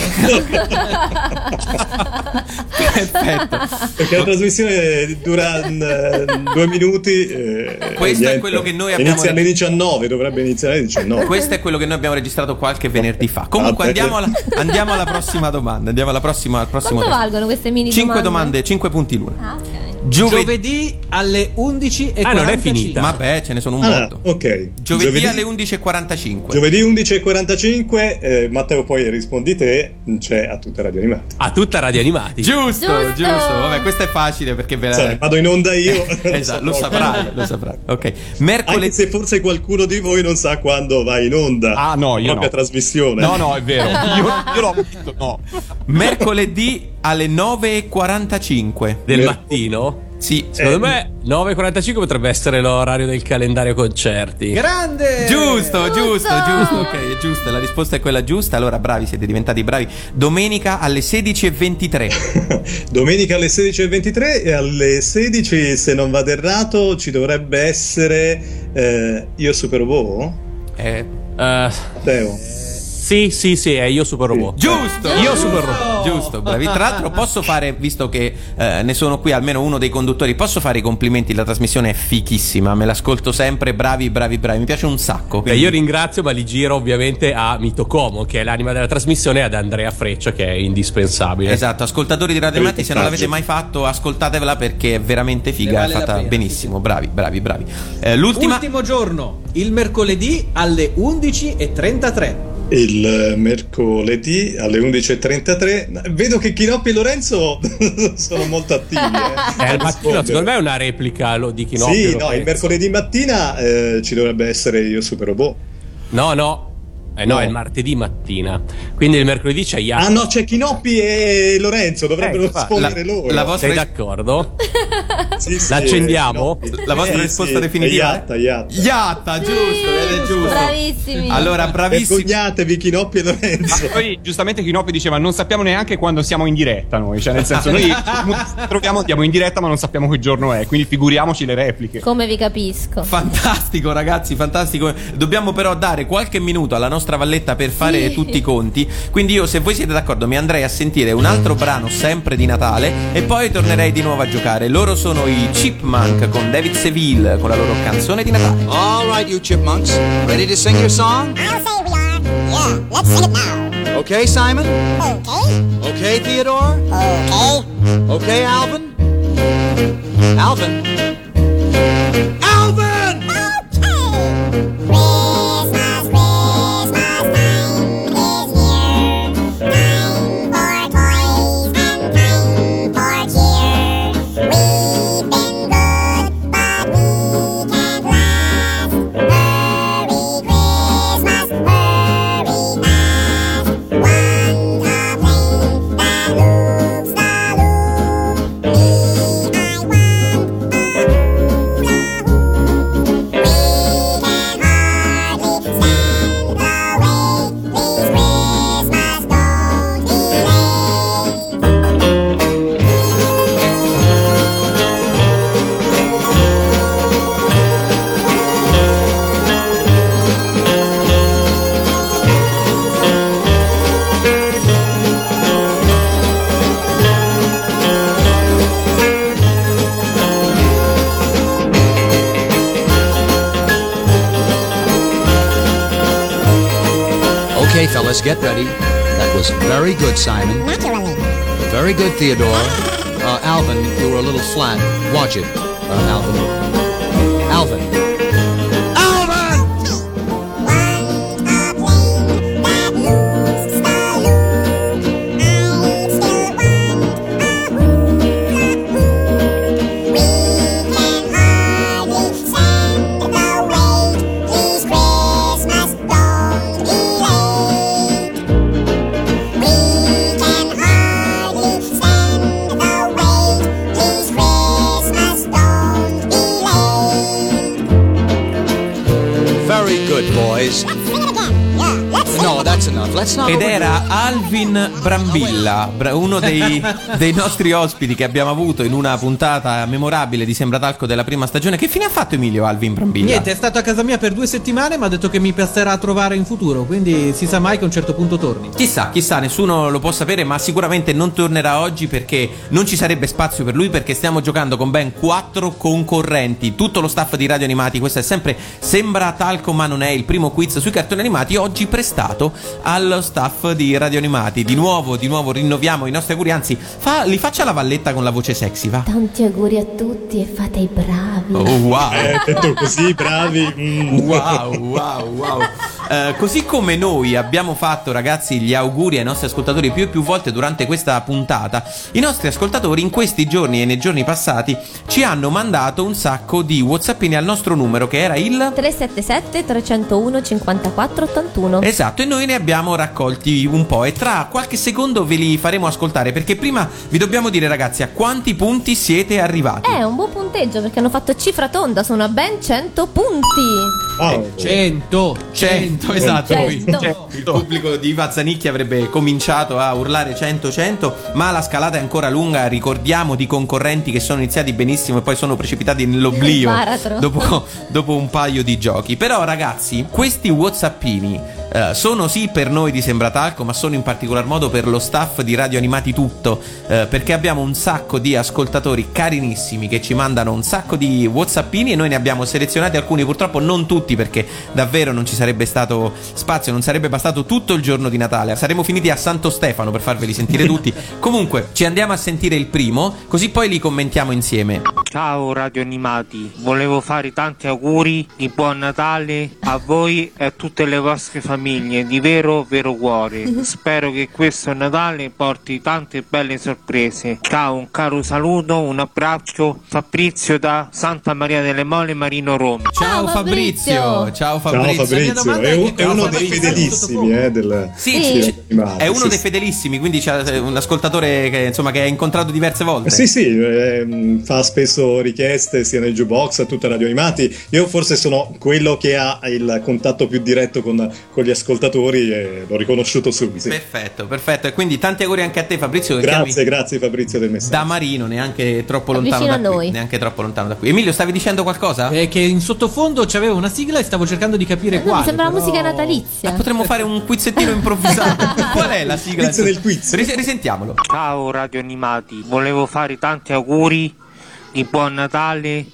Perfetto. Perché la trasmissione dura eh, due minuti. eh, Questo è niente. quello che noi abbiamo- Inizia alle 19, dovrebbe iniziare alle 19. Questo è quello che noi abbiamo registrato qualche venerdì fa. Comunque Ah, andiamo alla, andiamo alla prossima domanda. Andiamo alla prossima, al prossimo Quanto test. valgono queste mini 5 domande, 5 punti l'una. Ah, ok. Giovedì. Giovedì alle 11 e Ah, non è 45. Finita. Vabbè, ce ne sono un Ah, botto. ok. Giovedì, alle 11.45. Giovedì 11.45, eh, Matteo poi rispondi te, c'è a tutte radio animate. A tutta Radio Animati. Giusto, Giusto. giusto. Vabbè, questo è facile perché ve la... Sai, vado in onda io. Esatto, lo so saprai, lo saprai. Ok. Anche Mercoledì. se forse qualcuno di voi non sa quando vai in onda. Ah, no, io Propria no. trasmissione. No, no, è vero. Io, io l'ho visto, no. Mercoledì alle 9.45. Del Mer- mattino. Sì. Secondo Eh, me 9.45 potrebbe essere l'orario del calendario concerti. Grande! Giusto, giusto, Giusto. giusto. Ok, è giusta. La risposta è quella giusta. Allora, bravi, siete diventati bravi. Domenica alle 16.23. Domenica alle 16.23 e alle 16, se non vado errato, ci dovrebbe essere eh, Io Super Robot? Eh, Eh, Matteo? Sì, sì, sì, è io Super Robot. giusto! Io Super Robot. Giusto, bravi. Tra l'altro, posso fare, visto che eh, ne sono qui almeno uno dei conduttori, posso fare i complimenti? La trasmissione è fichissima. Me l'ascolto sempre. Bravi, bravi, bravi. Mi piace un sacco. Beh, quindi- io ringrazio, ma li giro ovviamente a Mitocomo, che è l'anima della trasmissione, e ad Andrea Freccia, che è indispensabile. Esatto, ascoltatori di Radio Animati, se non l'avete mai fatto, ascoltatevela perché è veramente figa, vale è fatta pena, benissimo. Bravi, bravi, bravi. Eh, l'ultima. Ultimo giorno, il mercoledì alle 11 e 33. Il mercoledì alle 11.33. Vedo che Chinoppi e Lorenzo sono molto attivi. Eh, Eh, mattino, secondo me è una replica di Chinoppi. Sì, no, il mercoledì mattina eh, ci dovrebbe essere Io Super Robot. No, no. Eh no, No. è il martedì mattina. Quindi il mercoledì c'è Yatta. Ah no, c'è Chinoppi e Lorenzo, dovrebbero fa- rispondere la- loro. la vostra- Sei d'accordo? Sì, sì, L'accendiamo? eh. La vostra Sì, risposta sì, definitiva? è Iatta, Iatta. Iatta, giusto, vede giusto. Bravissimi. Allora, bravissimi. Vergognatevi Chinoppi e Lorenzo. Poi giustamente Chinoppi diceva non sappiamo neanche quando siamo in diretta noi, cioè nel senso noi troviamo, andiamo in diretta ma non sappiamo che giorno è, quindi figuriamoci le repliche. Come vi capisco. Fantastico ragazzi, fantastico. Dobbiamo però dare qualche minuto alla nostra valletta per fare Sì. tutti i conti. Quindi io, se voi siete d'accordo, mi andrei a sentire un altro brano sempre di Natale e poi tornerei di nuovo a giocare. Loro sono i Chipmunk con David Seville con la loro canzone di Natale. All right, you chipmunks. Ready to sing your song? I'll say we are. Yeah, let's sing it now. Okay, Simon? Okay, Okay, Theodore? okay. Okay, Alvin? Alvin? Alvin! Get ready. That was very good, Simon. Naturally. Very good, Theodore. Uh, Alvin, you were a little flat. Watch it, uh. Alvin. Alvin Brambilla, bra- uno dei, dei nostri ospiti che abbiamo avuto in una puntata memorabile di Sembratalco della prima stagione. Che fine ha fatto Emilio Alvin Brambilla? Niente, è stato a casa mia per due settimane, ma ha detto che mi passerà a trovare in futuro, quindi si sa mai che a un certo punto torni. Chissà, chissà, nessuno lo può sapere, ma sicuramente non tornerà oggi perché non ci sarebbe spazio per lui perché stiamo giocando con ben quattro concorrenti. Tutto lo staff di Radio Animati, questo è sempre Sembra Talco ma non è il primo quiz sui cartoni animati, oggi prestato allo staff di Radio Animati. Di nuovo, di nuovo rinnoviamo i nostri auguri, anzi, fa- li faccia la valletta con la voce sexy, va. Tanti auguri a tutti e fate i bravi. Oh, wow. Eh, detto così, bravi. mm. Wow, wow, wow. Eh, così come noi abbiamo fatto, ragazzi, gli auguri ai nostri ascoltatori più e più volte durante questa puntata, i nostri ascoltatori in questi giorni e nei giorni passati ci hanno mandato un sacco di whatsappini al nostro numero che era il... 377 301 54 81. Esatto, e noi ne abbiamo raccolti un po' e tra qualche secondo ve li faremo ascoltare perché prima vi dobbiamo dire ragazzi a quanti punti siete arrivati. È un buon punteggio perché hanno fatto cifra tonda, sono a ben 100 punti. Oh, 100, 100, esatto. Cento. Cioè, Il pubblico di Vazzanicchi avrebbe cominciato a urlare 100 100, ma la scalata è ancora lunga. Ricordiamo di concorrenti che sono iniziati benissimo e poi sono precipitati nell'oblio dopo, dopo un paio di giochi. Però ragazzi, questi Whatsappini eh, sono sì per noi di Sembratalco, ma sono in particolar modo per lo staff di Radio Animati tutto, eh, perché abbiamo un sacco di ascoltatori carinissimi che ci mandano un sacco di Whatsappini e noi ne abbiamo selezionati alcuni, purtroppo non tutti perché davvero non ci sarebbe stato spazio, non sarebbe bastato tutto il giorno di Natale. Saremmo finiti a Santo Stefano per farveli sentire tutti. Comunque, ci andiamo a sentire il primo, così poi li commentiamo insieme. Ciao radio animati, volevo fare tanti auguri di buon Natale a voi e a tutte le vostre famiglie di vero vero cuore. Spero che questo Natale porti tante belle sorprese. Ciao, un caro saluto, un abbraccio, Fabrizio da Santa Maria delle Mole, Marino Roma. Ciao Ciao, Fabrizio! Fabrizio. Ciao Ciao Fabrizio! Fabrizio, domanda è, un- che è uno cosa dei Fabrizio fedelissimi eh, del, Sì, Sì. sì, è uno sì, dei fedelissimi, quindi c'è un ascoltatore che insomma che hai incontrato diverse volte. Sì, sì, ehm, fa spesso richieste sia nel jukebox a tutte Radio Animati. Io forse sono quello che ha il contatto più diretto con, con gli ascoltatori e l'ho riconosciuto subito. Perfetto, perfetto. E quindi tanti auguri anche a te Fabrizio Grazie, grazie Fabrizio del messaggio. da Marino, neanche troppo lontano vicino da a qui. noi. Neanche troppo lontano da qui. Emilio, stavi dicendo qualcosa? È che in sottofondo c'aveva una sigla e stavo cercando di capire No, quale. mi sembra però- musica natalizia. Ah, potremmo fare un quizzettino improvvisato. Qual è la sigla? Quiz del quiz. Ris- risentiamolo. Ciao radio animati, volevo fare tanti auguri di buon Natale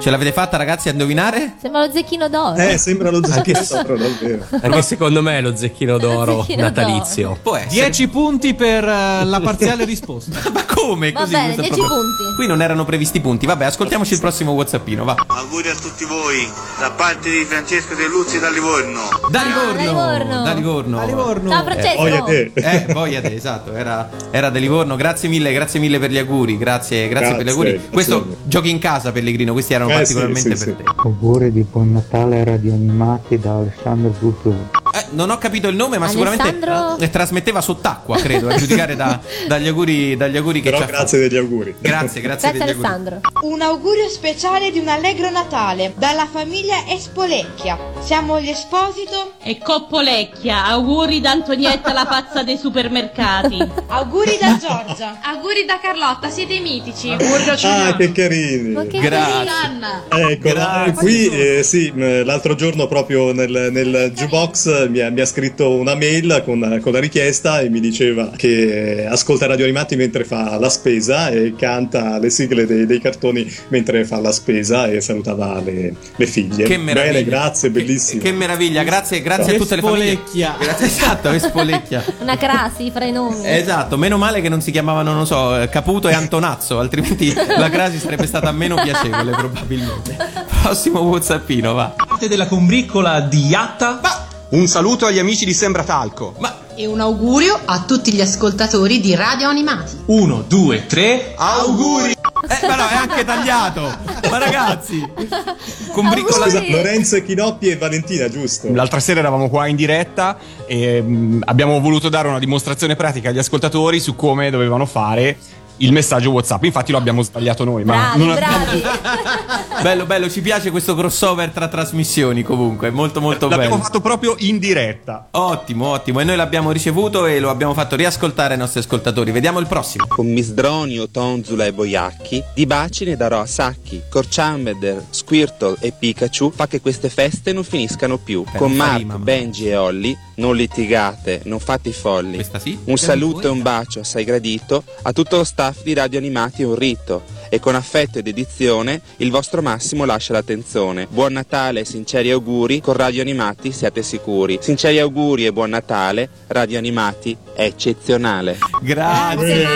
Ce l'avete fatta, ragazzi, a indovinare? Sembra lo zecchino d'oro. Eh, sembra lo zecchino d'oro, davvero. Perché secondo me è lo zecchino d'oro zecchino natalizio. Può essere. 10 punti per eh, la parziale risposta. Ma come? Va Così bene, questo è 10 proprio- punti. Qui non erano previsti punti. Vabbè, ascoltiamoci il prossimo Whatsappino, va. Auguri a tutti voi da parte di Francesco De Luzzi da Livorno. Da Ah, Livorno! Livorno. Da Livorno. A Livorno. Ciao Francesco. Poi a te. Eh, poi a te, esatto, era, era da Livorno. Grazie mille, grazie mille per gli auguri. Grazie, grazie, per gli Grazie, auguri. grazie Questo giochi in casa, Pellegrino. Questi erano Eh, particolarmente sì, per sì, te. Auguri di buon Natale Radio Animati da Alessandro Buzzoni. Eh, non ho capito il nome, ma sicuramente Alessandro? eh, trasmetteva sott'acqua, credo, a giudicare da- dagli, auguri, dagli auguri che Però ci ha grazie degli auguri. fatto. Grazie, grazie, Grazie degli auguri. Alessandro. Un augurio speciale di un allegro Natale dalla famiglia Espolecchia. Siamo gli Esposito. E Coppolecchia, auguri da Antonietta la pazza dei supermercati. Auguri da Giorgia. auguri da Carlotta, siete mitici. Ah, che carini. Ma che Grazie. Anna. Ecco, Grazie. eh, qui eh, sì, l'altro giorno proprio nel, nel jukebox mi ha, mi ha scritto una mail con, con la richiesta e mi diceva che ascolta Radio Animati mentre fa la spesa e canta le sigle dei, dei cartoni mentre fa la spesa e salutava le, le figlie. Che meraviglia. Bene, grazie, bellissimo. Che meraviglia, grazie, grazie a tutte le famiglie. Spolecchia. Grazie, esatto, è spolecchia. Una crasi fra i nomi. Esatto, meno male che non si chiamavano, non so, eh, Caputo e Antonazzo, altrimenti la crasi sarebbe stata meno piacevole probabilmente. Prossimo Whatsappino, va. Parte della combriccola di Yatta. Un saluto agli amici di Sembratalco. E un augurio a tutti gli ascoltatori di Radio Animati. Uno, due, tre. Auguri! Eh, ma no, è anche tagliato. Ma ragazzi, combriccola Scusa, Lorenzo Chinoppi e Valentina, giusto? L'altra sera eravamo qua in diretta e mm, abbiamo voluto dare una dimostrazione pratica agli ascoltatori su come dovevano fare il messaggio WhatsApp. Infatti lo abbiamo sbagliato noi, ma Bravi, non abbiamo- bravi. Bello, bello, ci piace questo crossover tra trasmissioni comunque, molto molto l'abbiamo bello. fatto proprio in diretta. Ottimo, ottimo, e noi l'abbiamo ricevuto e lo abbiamo fatto riascoltare ai nostri ascoltatori. Vediamo il prossimo. Con Misdronio, Tonzula e Boiacchi, di baci ne darò a sacchi. Corciambeder, Squirtle e Pikachu fa che queste feste non finiscano più. Eh, Con Mark, rima, ma- Benji e Holly, non litigate, non fate i folli. Un saluto e un bacio assai gradito a tutto lo staff di Radio Animati e un rito. E con affetto ed dedizione il vostro Massimo lascia la tenzone. Buon Natale e sinceri auguri, con Radio Animati siate sicuri. Sinceri auguri e buon Natale, Radio Animati è eccezionale. Grazie,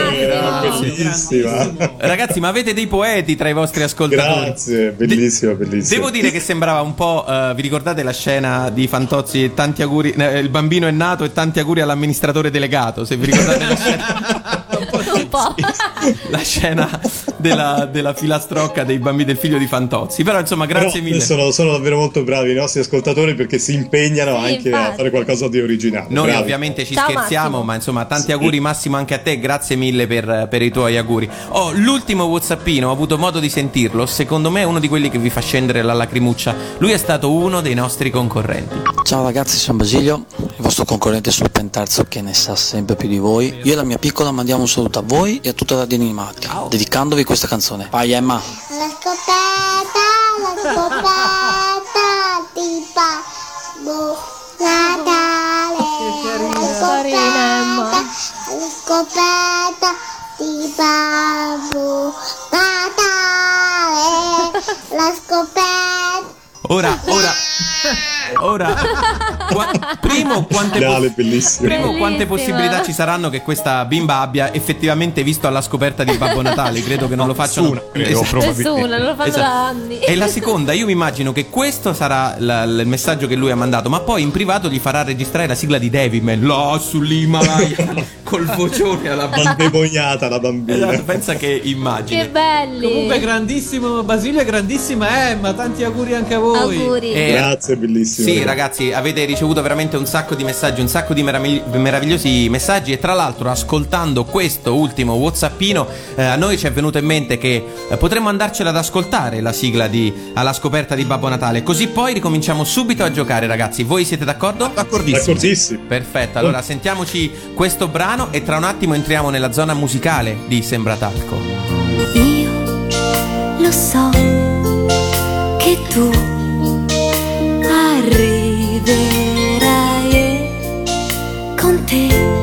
Bellissima. Ragazzi, ma avete dei poeti tra i vostri ascoltatori? Grazie, bellissimo, bellissimo. Devo dire che sembrava un po'. eh, vi ricordate la scena di Fantozzi? Tanti auguri. eh, il bambino è nato e tanti auguri all'amministratore delegato. Se vi ricordate la scena, po'. la scena della, della filastrocca dei bambini del figlio di Fantozzi. Però, insomma, grazie Però mille. Sono, sono davvero molto bravi i nostri ascoltatori perché si impegnano Sì, anche a infatti. fare qualcosa di originale. Noi Bravi. ovviamente ci Ciao, scherziamo, Massimo. ma insomma tanti auguri Massimo anche a te, grazie mille per, per i tuoi auguri. Oh, l'ultimo Whatsappino, ho avuto modo di sentirlo, secondo me è uno di quelli che vi fa scendere la lacrimuccia. Lui è stato uno dei nostri concorrenti. Ciao ragazzi, sono Basilio, il vostro concorrente sul pentarzo che ne sa sempre più di voi. Io e la mia piccola mandiamo un saluto a voi e a tutta Radio Animati, dedicandovi questa canzone. Vai Emma! La scoperta, la scoperta di Babbo Natale. La scoperta, la scoperta di Babbo Natale. La scoperta. Ora, ora, ora, qua- primo, quante, Finale, bellissimo. primo, quante possibilità ci saranno che questa bimba abbia effettivamente visto alla scoperta di Babbo Natale? Credo che non lo facciano. Nessuna, credo, Esatto. Nessuna, non lo fanno Esatto. da anni. E la seconda, io mi immagino che questo sarà la- il messaggio che lui ha mandato, ma poi in privato gli farà registrare la sigla di Devilman, là sull'Himalaya, col vocione alla bambina. La bambina. Esatto, pensa che immagine. Che belli. Comunque grandissimo Basilio e grandissima Emma, tanti auguri anche a voi. Auguri. Eh, Grazie, bellissimo. Sì, ragazzi, avete ricevuto veramente un sacco di messaggi, un sacco di meravigli- meravigliosi messaggi. E tra l'altro, ascoltando questo ultimo WhatsAppino, eh, a noi ci è venuto in mente che eh, potremmo andarcela ad ascoltare la sigla di Alla scoperta di Babbo Natale. Così poi ricominciamo subito a giocare, ragazzi. Voi siete d'accordo? D'accordissimo. D'accordissimo. Perfetto, allora sentiamoci questo brano e tra un attimo entriamo nella zona musicale di Sembratalco. Io lo so che tu arriverai e con te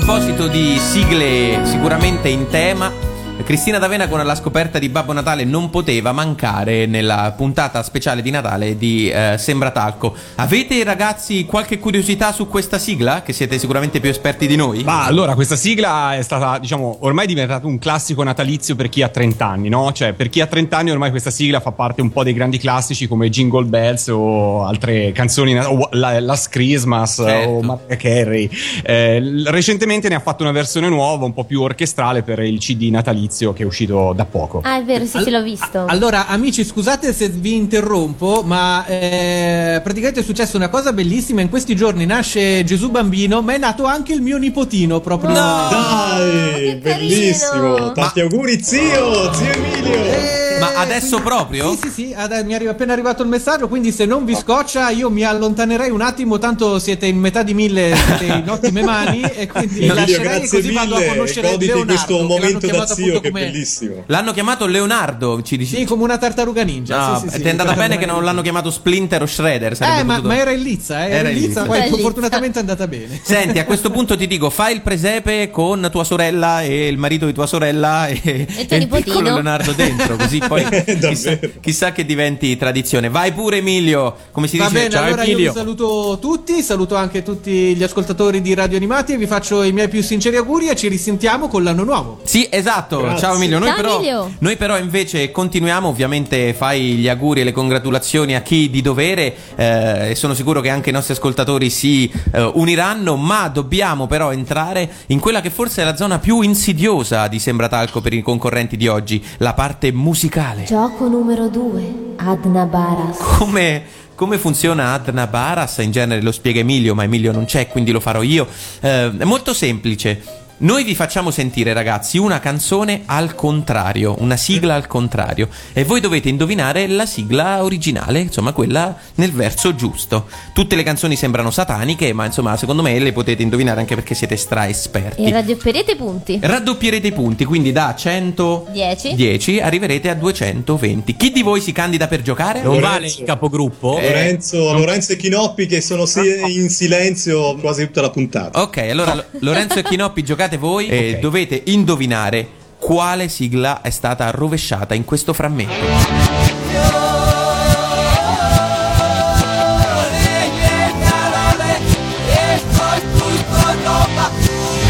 proposito di sigle sicuramente in tema, Cristina D'Avena con la scoperta di Babbo Natale non poteva mancare nella puntata speciale di Natale di eh, Sembra Talco. Avete ragazzi qualche curiosità su questa sigla? Che siete sicuramente più esperti di noi? Ma allora, questa sigla è stata, diciamo, ormai diventata un classico natalizio per chi ha 30 anni, no? Cioè, per chi ha 30 anni ormai questa sigla fa parte un po' dei grandi classici come Jingle Bells o altre canzoni, o la, Last Christmas Certo. o Mariah Carey. Eh, recentemente ne ha fatto una versione nuova, un po' più orchestrale per il CD natalizio che è uscito da poco. Ah, è vero, sì, sì, l'ho visto. Allora, amici, scusate se vi interrompo, ma eh, praticamente è successa una cosa bellissima. In questi giorni nasce Gesù bambino, ma è nato anche il mio nipotino proprio. Dai, bellissimo! Tanti auguri, zio! Zio Emilio! Ma adesso proprio? Sì, sì, sì, ad- mi è arri- appena arrivato il messaggio, quindi se non vi scoccia io mi allontanerei un attimo, tanto siete in metà di mille, siete in ottime mani e quindi lascerei grazie così vado a mille, conoscere goditi Leonardo, questo momento da chiamato zio appunto che è bellissimo. L'hanno chiamato Leonardo, ci dici? Sì, come una tartaruga ninja. No, sì, sì, sì, ti è andata bene che non l'hanno chiamato Splinter o Shredder. Eh, ma, potuto- ma era in Lizza, eh, era, in Lizza, poi Era in Lizza. fortunatamente è andata bene. Senti, a questo punto ti dico, fai il presepe con tua sorella e il marito di tua sorella e, tuo e il piccolo Leonardo dentro, così poi chissà, chissà che diventi tradizione. Vai pure Emilio, come si Va dice? bene, allora io vi saluto tutti, saluto anche tutti gli ascoltatori di Radio Animati e vi faccio i miei più sinceri auguri e ci risentiamo con l'anno nuovo. Sì, esatto. Grazie. Ciao Emilio. Noi Ciao, però, Emilio. noi però invece continuiamo. Ovviamente fai gli auguri e le congratulazioni a chi di dovere. eh, e sono sicuro che anche i nostri ascoltatori si eh, uniranno. Ma dobbiamo però entrare in quella che forse è la zona più insidiosa di Sembratalco per i concorrenti di oggi, la parte musicale. Gioco numero 2. Adna Baras. Come, come funziona Adna Baras? In genere lo spiega Emilio, ma Emilio non c'è, quindi lo farò io. Eh, è molto semplice. Noi vi facciamo sentire, ragazzi, una canzone al contrario, una sigla al contrario, e voi dovete indovinare la sigla originale, insomma, quella nel verso giusto. Tutte le canzoni sembrano sataniche, ma insomma, secondo me le potete indovinare anche perché siete stra esperti. E raddoppierete i punti. Raddoppierete i punti, quindi da 110 10. arriverete a 220. Chi di voi si candida per giocare? Non vale il capogruppo? Eh, Lorenzo, Lorenzo e Chinoppi che sono si- in silenzio quasi tutta la puntata. Ok, allora Lo- Lorenzo e Chinoppi giocate voi e Ok. dovete indovinare quale sigla è stata rovesciata in questo frammento.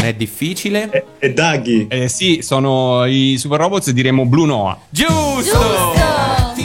È difficile. E Daghi. Eh sì, sono i Super Robots e diremo Blue Noah. Giusto!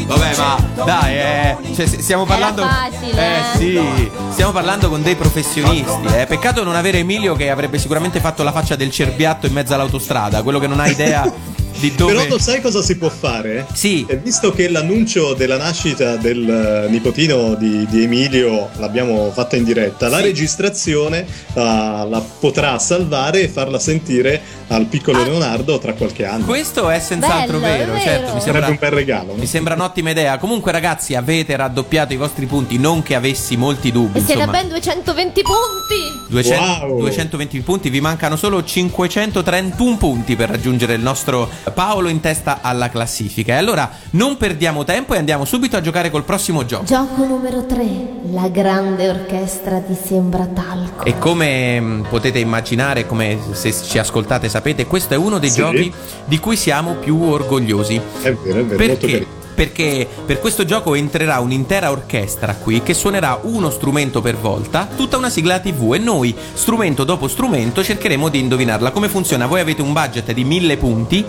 Vabbè, ma dai, eh, cioè, stiamo parlando. facile, eh eh. sì, stiamo parlando con dei professionisti. Eh. Peccato non avere Emilio che avrebbe sicuramente fatto la faccia del cerbiatto in mezzo all'autostrada, quello che non ha idea di dove. Però lo sai cosa si può fare? Sì. E visto che l'annuncio della nascita del eh, nipotino di, di Emilio l'abbiamo fatta in diretta, la registrazione ah, la potrà salvare e farla sentire al piccolo Leonardo tra qualche anno. Questo è senz'altro Bello, vero, vero. certo, mi sembra Sarebbe un bel regalo. Mi sembra un'ottima idea. Comunque, ragazzi, avete raddoppiato i vostri punti, non che avessi molti dubbi. E siete a insomma. ben 220 punti. 200 Wow. 220 punti, vi mancano solo 531 punti per raggiungere il nostro Paolo in testa alla classifica. E allora non perdiamo tempo e andiamo subito a giocare col prossimo gioco. Gioco numero 3. La grande orchestra di Sembratalco. E come mh, potete immaginare, come se ci ascoltate sapete, questo è uno dei Sì. giochi di cui siamo più orgogliosi. È vero, è vero, molto Perché? carino. Perché per questo gioco entrerà un'intera orchestra qui che suonerà uno strumento per volta, tutta una sigla TV e noi, strumento dopo strumento, cercheremo di indovinarla. Come funziona? Voi avete un budget di 1000 punti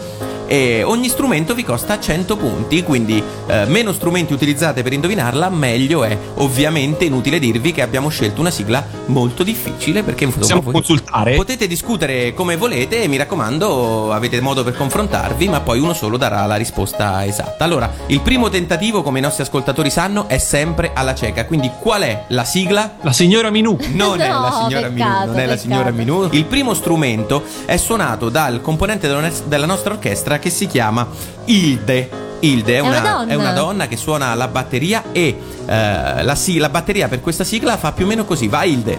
e ogni strumento vi costa 100 punti, quindi eh, meno strumenti utilizzate per indovinarla, meglio è. Ovviamente inutile dirvi che abbiamo scelto una sigla molto difficile perché Possiamo voi consultare? potete discutere come volete e mi raccomando avete modo per confrontarvi, ma poi uno solo darà la risposta esatta. Allora, il primo tentativo, come i nostri ascoltatori sanno, è sempre alla cieca. Quindi qual è la sigla? La signora Minù. Non è No, la signora peccato, Minù, non è la peccato. signora Minù. Il primo strumento è suonato dal componente della nostra orchestra che si chiama Ilde. Ilde è È una è una donna che suona la batteria e eh, la, si- la batteria per questa sigla fa più o meno così. Va Ilde.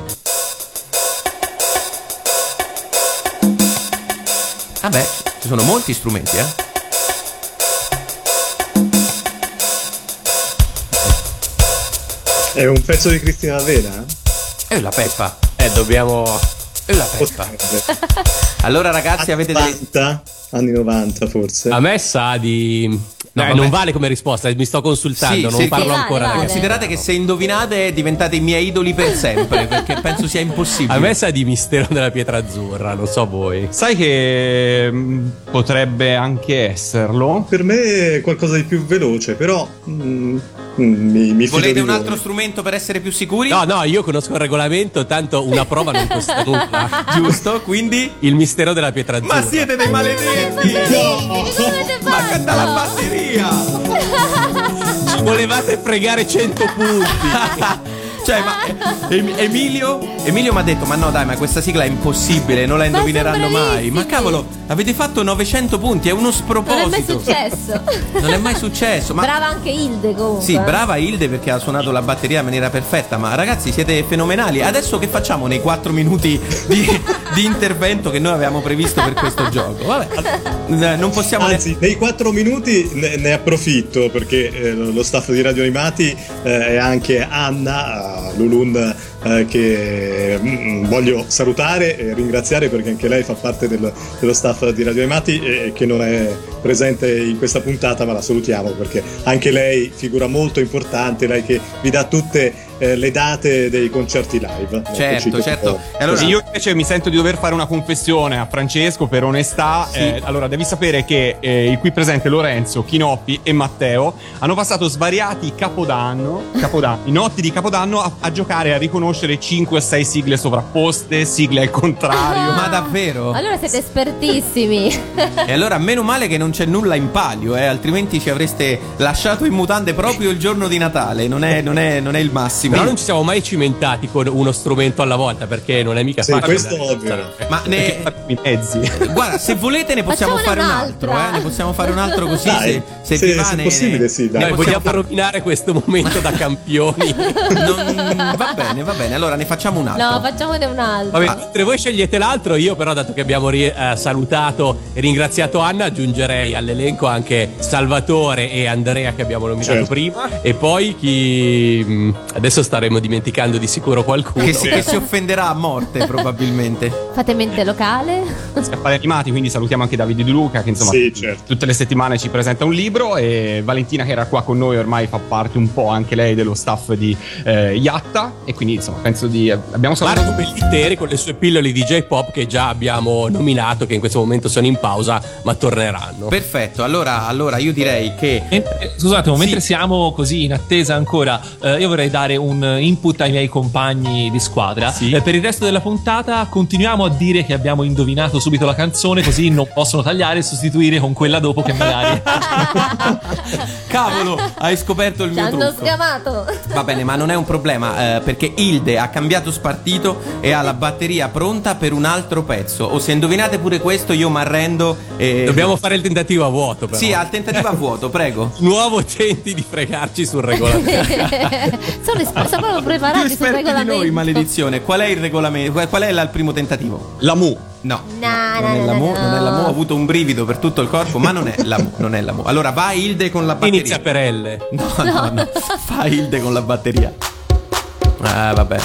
Vabbè, ci sono molti strumenti, eh. È un pezzo di Cristina Vera? E la Peppa. Eh, dobbiamo. E la Peppa. Allora ragazzi avete delle... 90, anni 90 forse. A me sa di... No, vabbè. non vale come risposta, mi sto consultando, non sì, parlo vale, ancora. vale. Considerate che se indovinate diventate i miei idoli per sempre, perché penso sia impossibile. A me sa di mistero della pietra azzurra, non so voi. Sai che mm, potrebbe anche esserlo? Per me è qualcosa di più veloce, però mm, mm, mi, mi Volete un voi. altro strumento per essere più sicuri? No, no, io conosco il regolamento, tanto una prova non costa nulla. Giusto, quindi il mistero della pietra azzurra. Ma siete dei maledetti! Ma canta la batteria! Ci volevate fregare 100 punti. Cioè, ma Em- Emilio? Emilio mi ha detto: Ma no, dai, ma questa sigla è impossibile, non la indovineranno mai. Ma cavolo, avete fatto 900 punti, è uno Non è sproposito. mai successo. Non è mai successo. Ma Brava anche Hilde comunque. Sì, brava Hilde perché ha suonato la batteria in maniera perfetta, ma ragazzi siete fenomenali. Adesso che facciamo nei 4 minuti di, di intervento che noi avevamo previsto per questo gioco? Vabbè, eh, non possiamo... ne- Anzi, nei 4 minuti ne, ne approfitto perché eh, lo staff di Radio Animati eh, e anche Anna, eh, Lulun, eh, che mm, voglio salutare e ringraziare perché anche lei fa parte del- dello staff di Radio Animati e che non è presente in questa puntata, ma la salutiamo perché anche lei figura molto importante, lei che vi dà tutte eh, le date dei concerti live. Certo, certo. E allora- Sì, io invece mi sento di dover fare una confessione a Francesco per onestà. Eh, allora, devi sapere che eh, il qui presente Lorenzo, Chinoppi e Matteo hanno passato svariati capodanno, capodanno i notti di capodanno a, a giocare a riconoscere 5 o 6 sigle sovrapposte, sigle al contrario. Ma davvero? Allora siete espertissimi. E allora meno male che non c'è nulla in palio, eh, altrimenti ci avreste lasciato in mutande proprio il giorno di Natale, non è, non è- non è il massimo. Però non ci siamo mai cimentati con uno strumento alla volta perché non è mica Sì, facile. questo è ovvio. Ma ne... I mezzi. Guarda, se volete ne possiamo Facciamone fare un altro, eh? Ne possiamo fare un altro così Dai, se, se se- vi va se ne- possibile, sì, dai. Noi possiamo vogliamo rovinare questo momento da campioni. Non- va bene, va bene. Allora ne facciamo un altro. No, facciamone un altro. Vabbè, mentre voi scegliete l'altro, io però, dato che abbiamo ri- eh, salutato e ringraziato Anna, aggiungerei all'elenco anche Salvatore e Andrea che abbiamo nominato Certo. prima. E poi chi... mh, Adesso staremo dimenticando di sicuro qualcuno. Che si, che si offenderà a morte, probabilmente. Fate mente locale. Scaffali animati, quindi salutiamo anche Davide Di Luca che insomma Sì, certo. tutte le settimane ci presenta un libro e Valentina che era qua con noi ormai fa parte un po' anche lei dello staff di eh, Yatta e quindi insomma penso di abbiamo salutato Marco Bellitteri con le sue pillole di J-pop che già abbiamo nominato, che in questo momento sono in pausa, ma torneranno. Perfetto, allora, allora io direi che. Eh, Scusate, mentre Sì. siamo così in attesa ancora, eh, io vorrei dare un input ai miei compagni di squadra. Sì. Eh, per il resto della puntata continuiamo a dire che abbiamo indovinato subito la canzone, così non possono tagliare e sostituire con quella dopo che magari. Cavolo, hai scoperto il Ci mio hanno trucco. sgamato. Va bene, ma non è un problema eh, perché Hilde ha cambiato spartito e ha la batteria pronta per un altro pezzo. O se indovinate pure questo, io mi arrendo. E... Dobbiamo fare il tentativo a vuoto, però. Sì, al tentativo a vuoto, prego. Nuovo tenti di fregarci sul regolamento. sono, proprio Più preparati sul esperti di regolamento. noi, maledizione. Qual è il regolamento? Qual- è la- il primo tentativo? la Mu No. No, Non è no, la no, Mu, no. non è la Mu, ho avuto un brivido per tutto il corpo, ma non è la Mu, non è la Mu. Allora vai Hilde con la batteria. Inizia per L. No, no, no. Fa Hilde con la batteria. Ah, vabbè.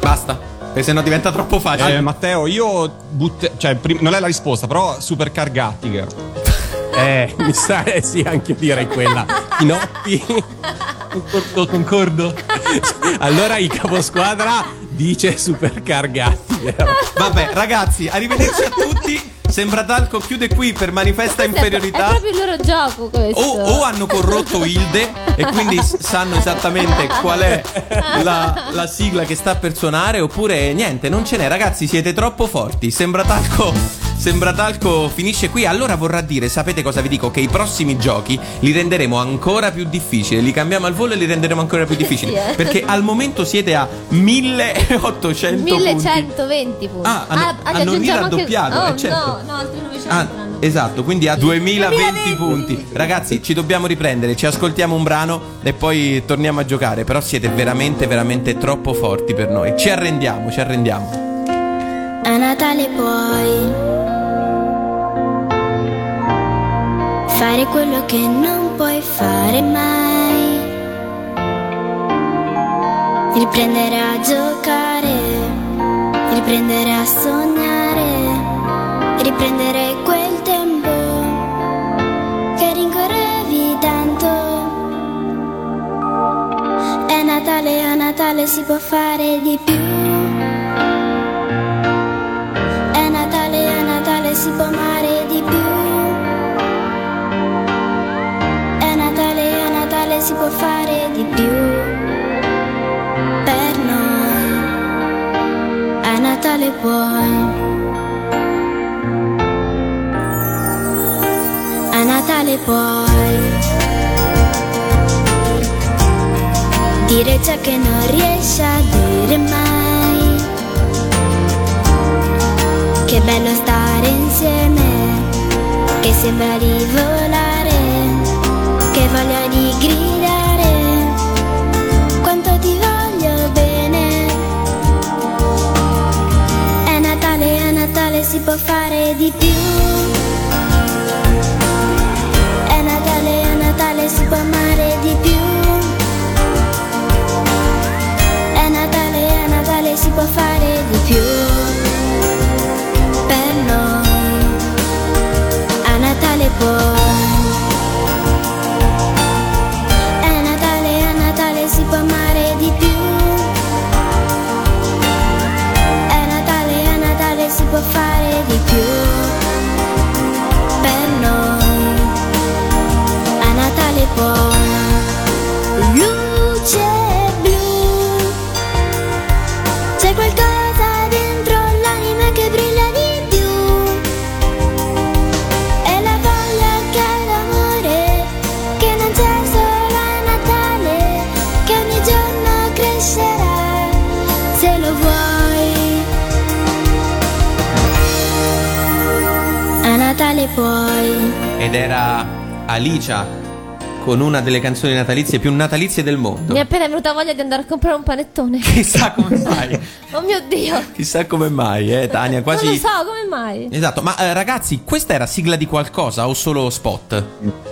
Basta. Perché sennò diventa troppo facile. Eh, Matteo io butt- cioè prim- non è la risposta però Supercar Gattiger Eh, mi sa, eh sì, anche io direi quella. Pinocchi. concordo, concordo. Allora il caposquadra dice Supercar Gattiger. Vabbè, ragazzi, arrivederci a tutti. Sembra Talco chiude qui per manifesta Questo inferiorità. È proprio il loro gioco questo. O, o hanno corrotto Hilde e quindi s- sanno esattamente qual è la, la sigla che sta per suonare, oppure niente, non ce n'è, ragazzi, siete troppo forti. Sembra talco. Sembra talco finisce qui. Allora vorrà dire, sapete cosa vi dico? Che i prossimi giochi li renderemo ancora più difficili. Li cambiamo al volo e li renderemo ancora più difficili. Sì, eh. Perché al momento siete a 1800 punti. 1120 punti. Ah, hanno- gli hanno aggiungiamo anche- raddoppiato, Oh, eh, certo. No, no, altri 900. Ah, esatto, quindi a 2020 2020 punti. Ragazzi, ci dobbiamo riprendere, ci ascoltiamo un brano e poi torniamo a giocare. Però siete veramente, veramente troppo forti per noi. Ci arrendiamo, ci arrendiamo. A Natale puoi fare quello che non puoi fare mai. riprendere a giocare, riprendere a sognare, riprendere quel tempo che rincorrevi tanto. È Natale, a Natale si può fare di più. È Natale, a Natale si può amare si può fare di più. Per noi, a Natale puoi. A Natale puoi. Dire ciò che non riesci a dire mai. Che bello stare insieme, che sembra di volare, voglia di gridare, quanto ti voglio bene. È Natale, è Natale, si può fare di più. È Natale, è Natale, si può amare di più. È Natale, è Natale, si può fare di più. Per noi, a Natale puoi. Alicia con una delle canzoni natalizie più natalizie del mondo. Mi è appena venuta voglia di andare a comprare un panettone. Chissà come mai. oh mio Dio. Chissà come mai, eh, Tania, quasi... Non lo so, come mai? Esatto, ma eh, ragazzi, questa era sigla di qualcosa o solo spot?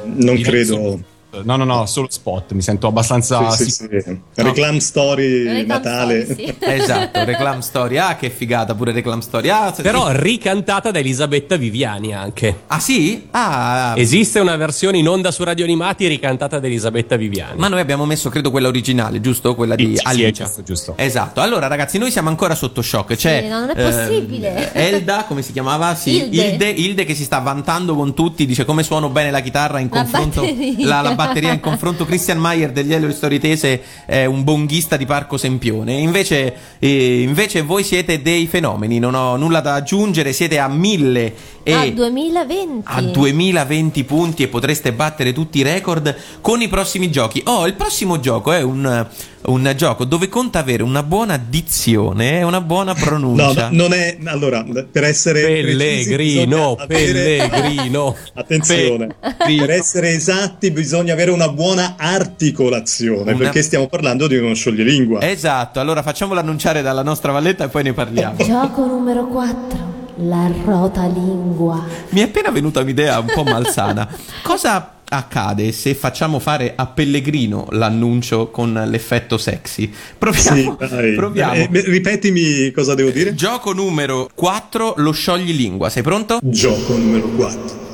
Non credo. No, no, no, solo spot. Mi sento abbastanza. Sì, sì, sì. Reclam Story Reclam Natale. Story, sì. Esatto, Reclam Story. Ah, che figata, pure Reclam Story. Ah, Però ricantata da Elisabetta Viviani anche. Ah, sì? Ah, Esiste una versione in onda su Radio Animati ricantata da Elisabetta Viviani. ma noi abbiamo messo, credo, quella originale, giusto? Quella di Sì, sì, Alicia. è giusto, giusto. Esatto. Allora, ragazzi, noi siamo ancora sotto shock. C'è. Sì, no, non è ehm, possibile. Elda, come si chiamava? Sì, Ilde. Ilde, Ilde che si sta vantando con tutti, dice come suono bene la chitarra in La confronto. batteria. La, la batteria in confronto. Christian Mayer degli Elio Storitese è un bonghista di Parco Sempione. Invece, eh, invece voi siete dei fenomeni, non ho nulla da aggiungere, siete a mille e Ah, 2020. a 2020 punti e potreste battere tutti i record con i prossimi giochi. Oh, il prossimo gioco è un, un gioco dove conta avere una buona dizione e una buona pronuncia. no, non è. Allora, per essere. Pellegrino, precisi, bisogna avere- Pellegrino. Attenzione, per essere esatti bisogna avere una buona articolazione, Una- perché stiamo parlando di uno scioglilingua. Esatto, allora facciamolo annunciare dalla nostra valletta e poi ne parliamo. Gioco numero 4. La rota lingua. Mi è appena venuta un'idea un po' malsana. Cosa accade se facciamo fare a Pellegrino l'annuncio con l'effetto sexy? Proviamo. Sì, proviamo. Eh, ripetimi cosa devo dire. Gioco numero 4, lo scioglilingua. Sei pronto? Gioco numero 4.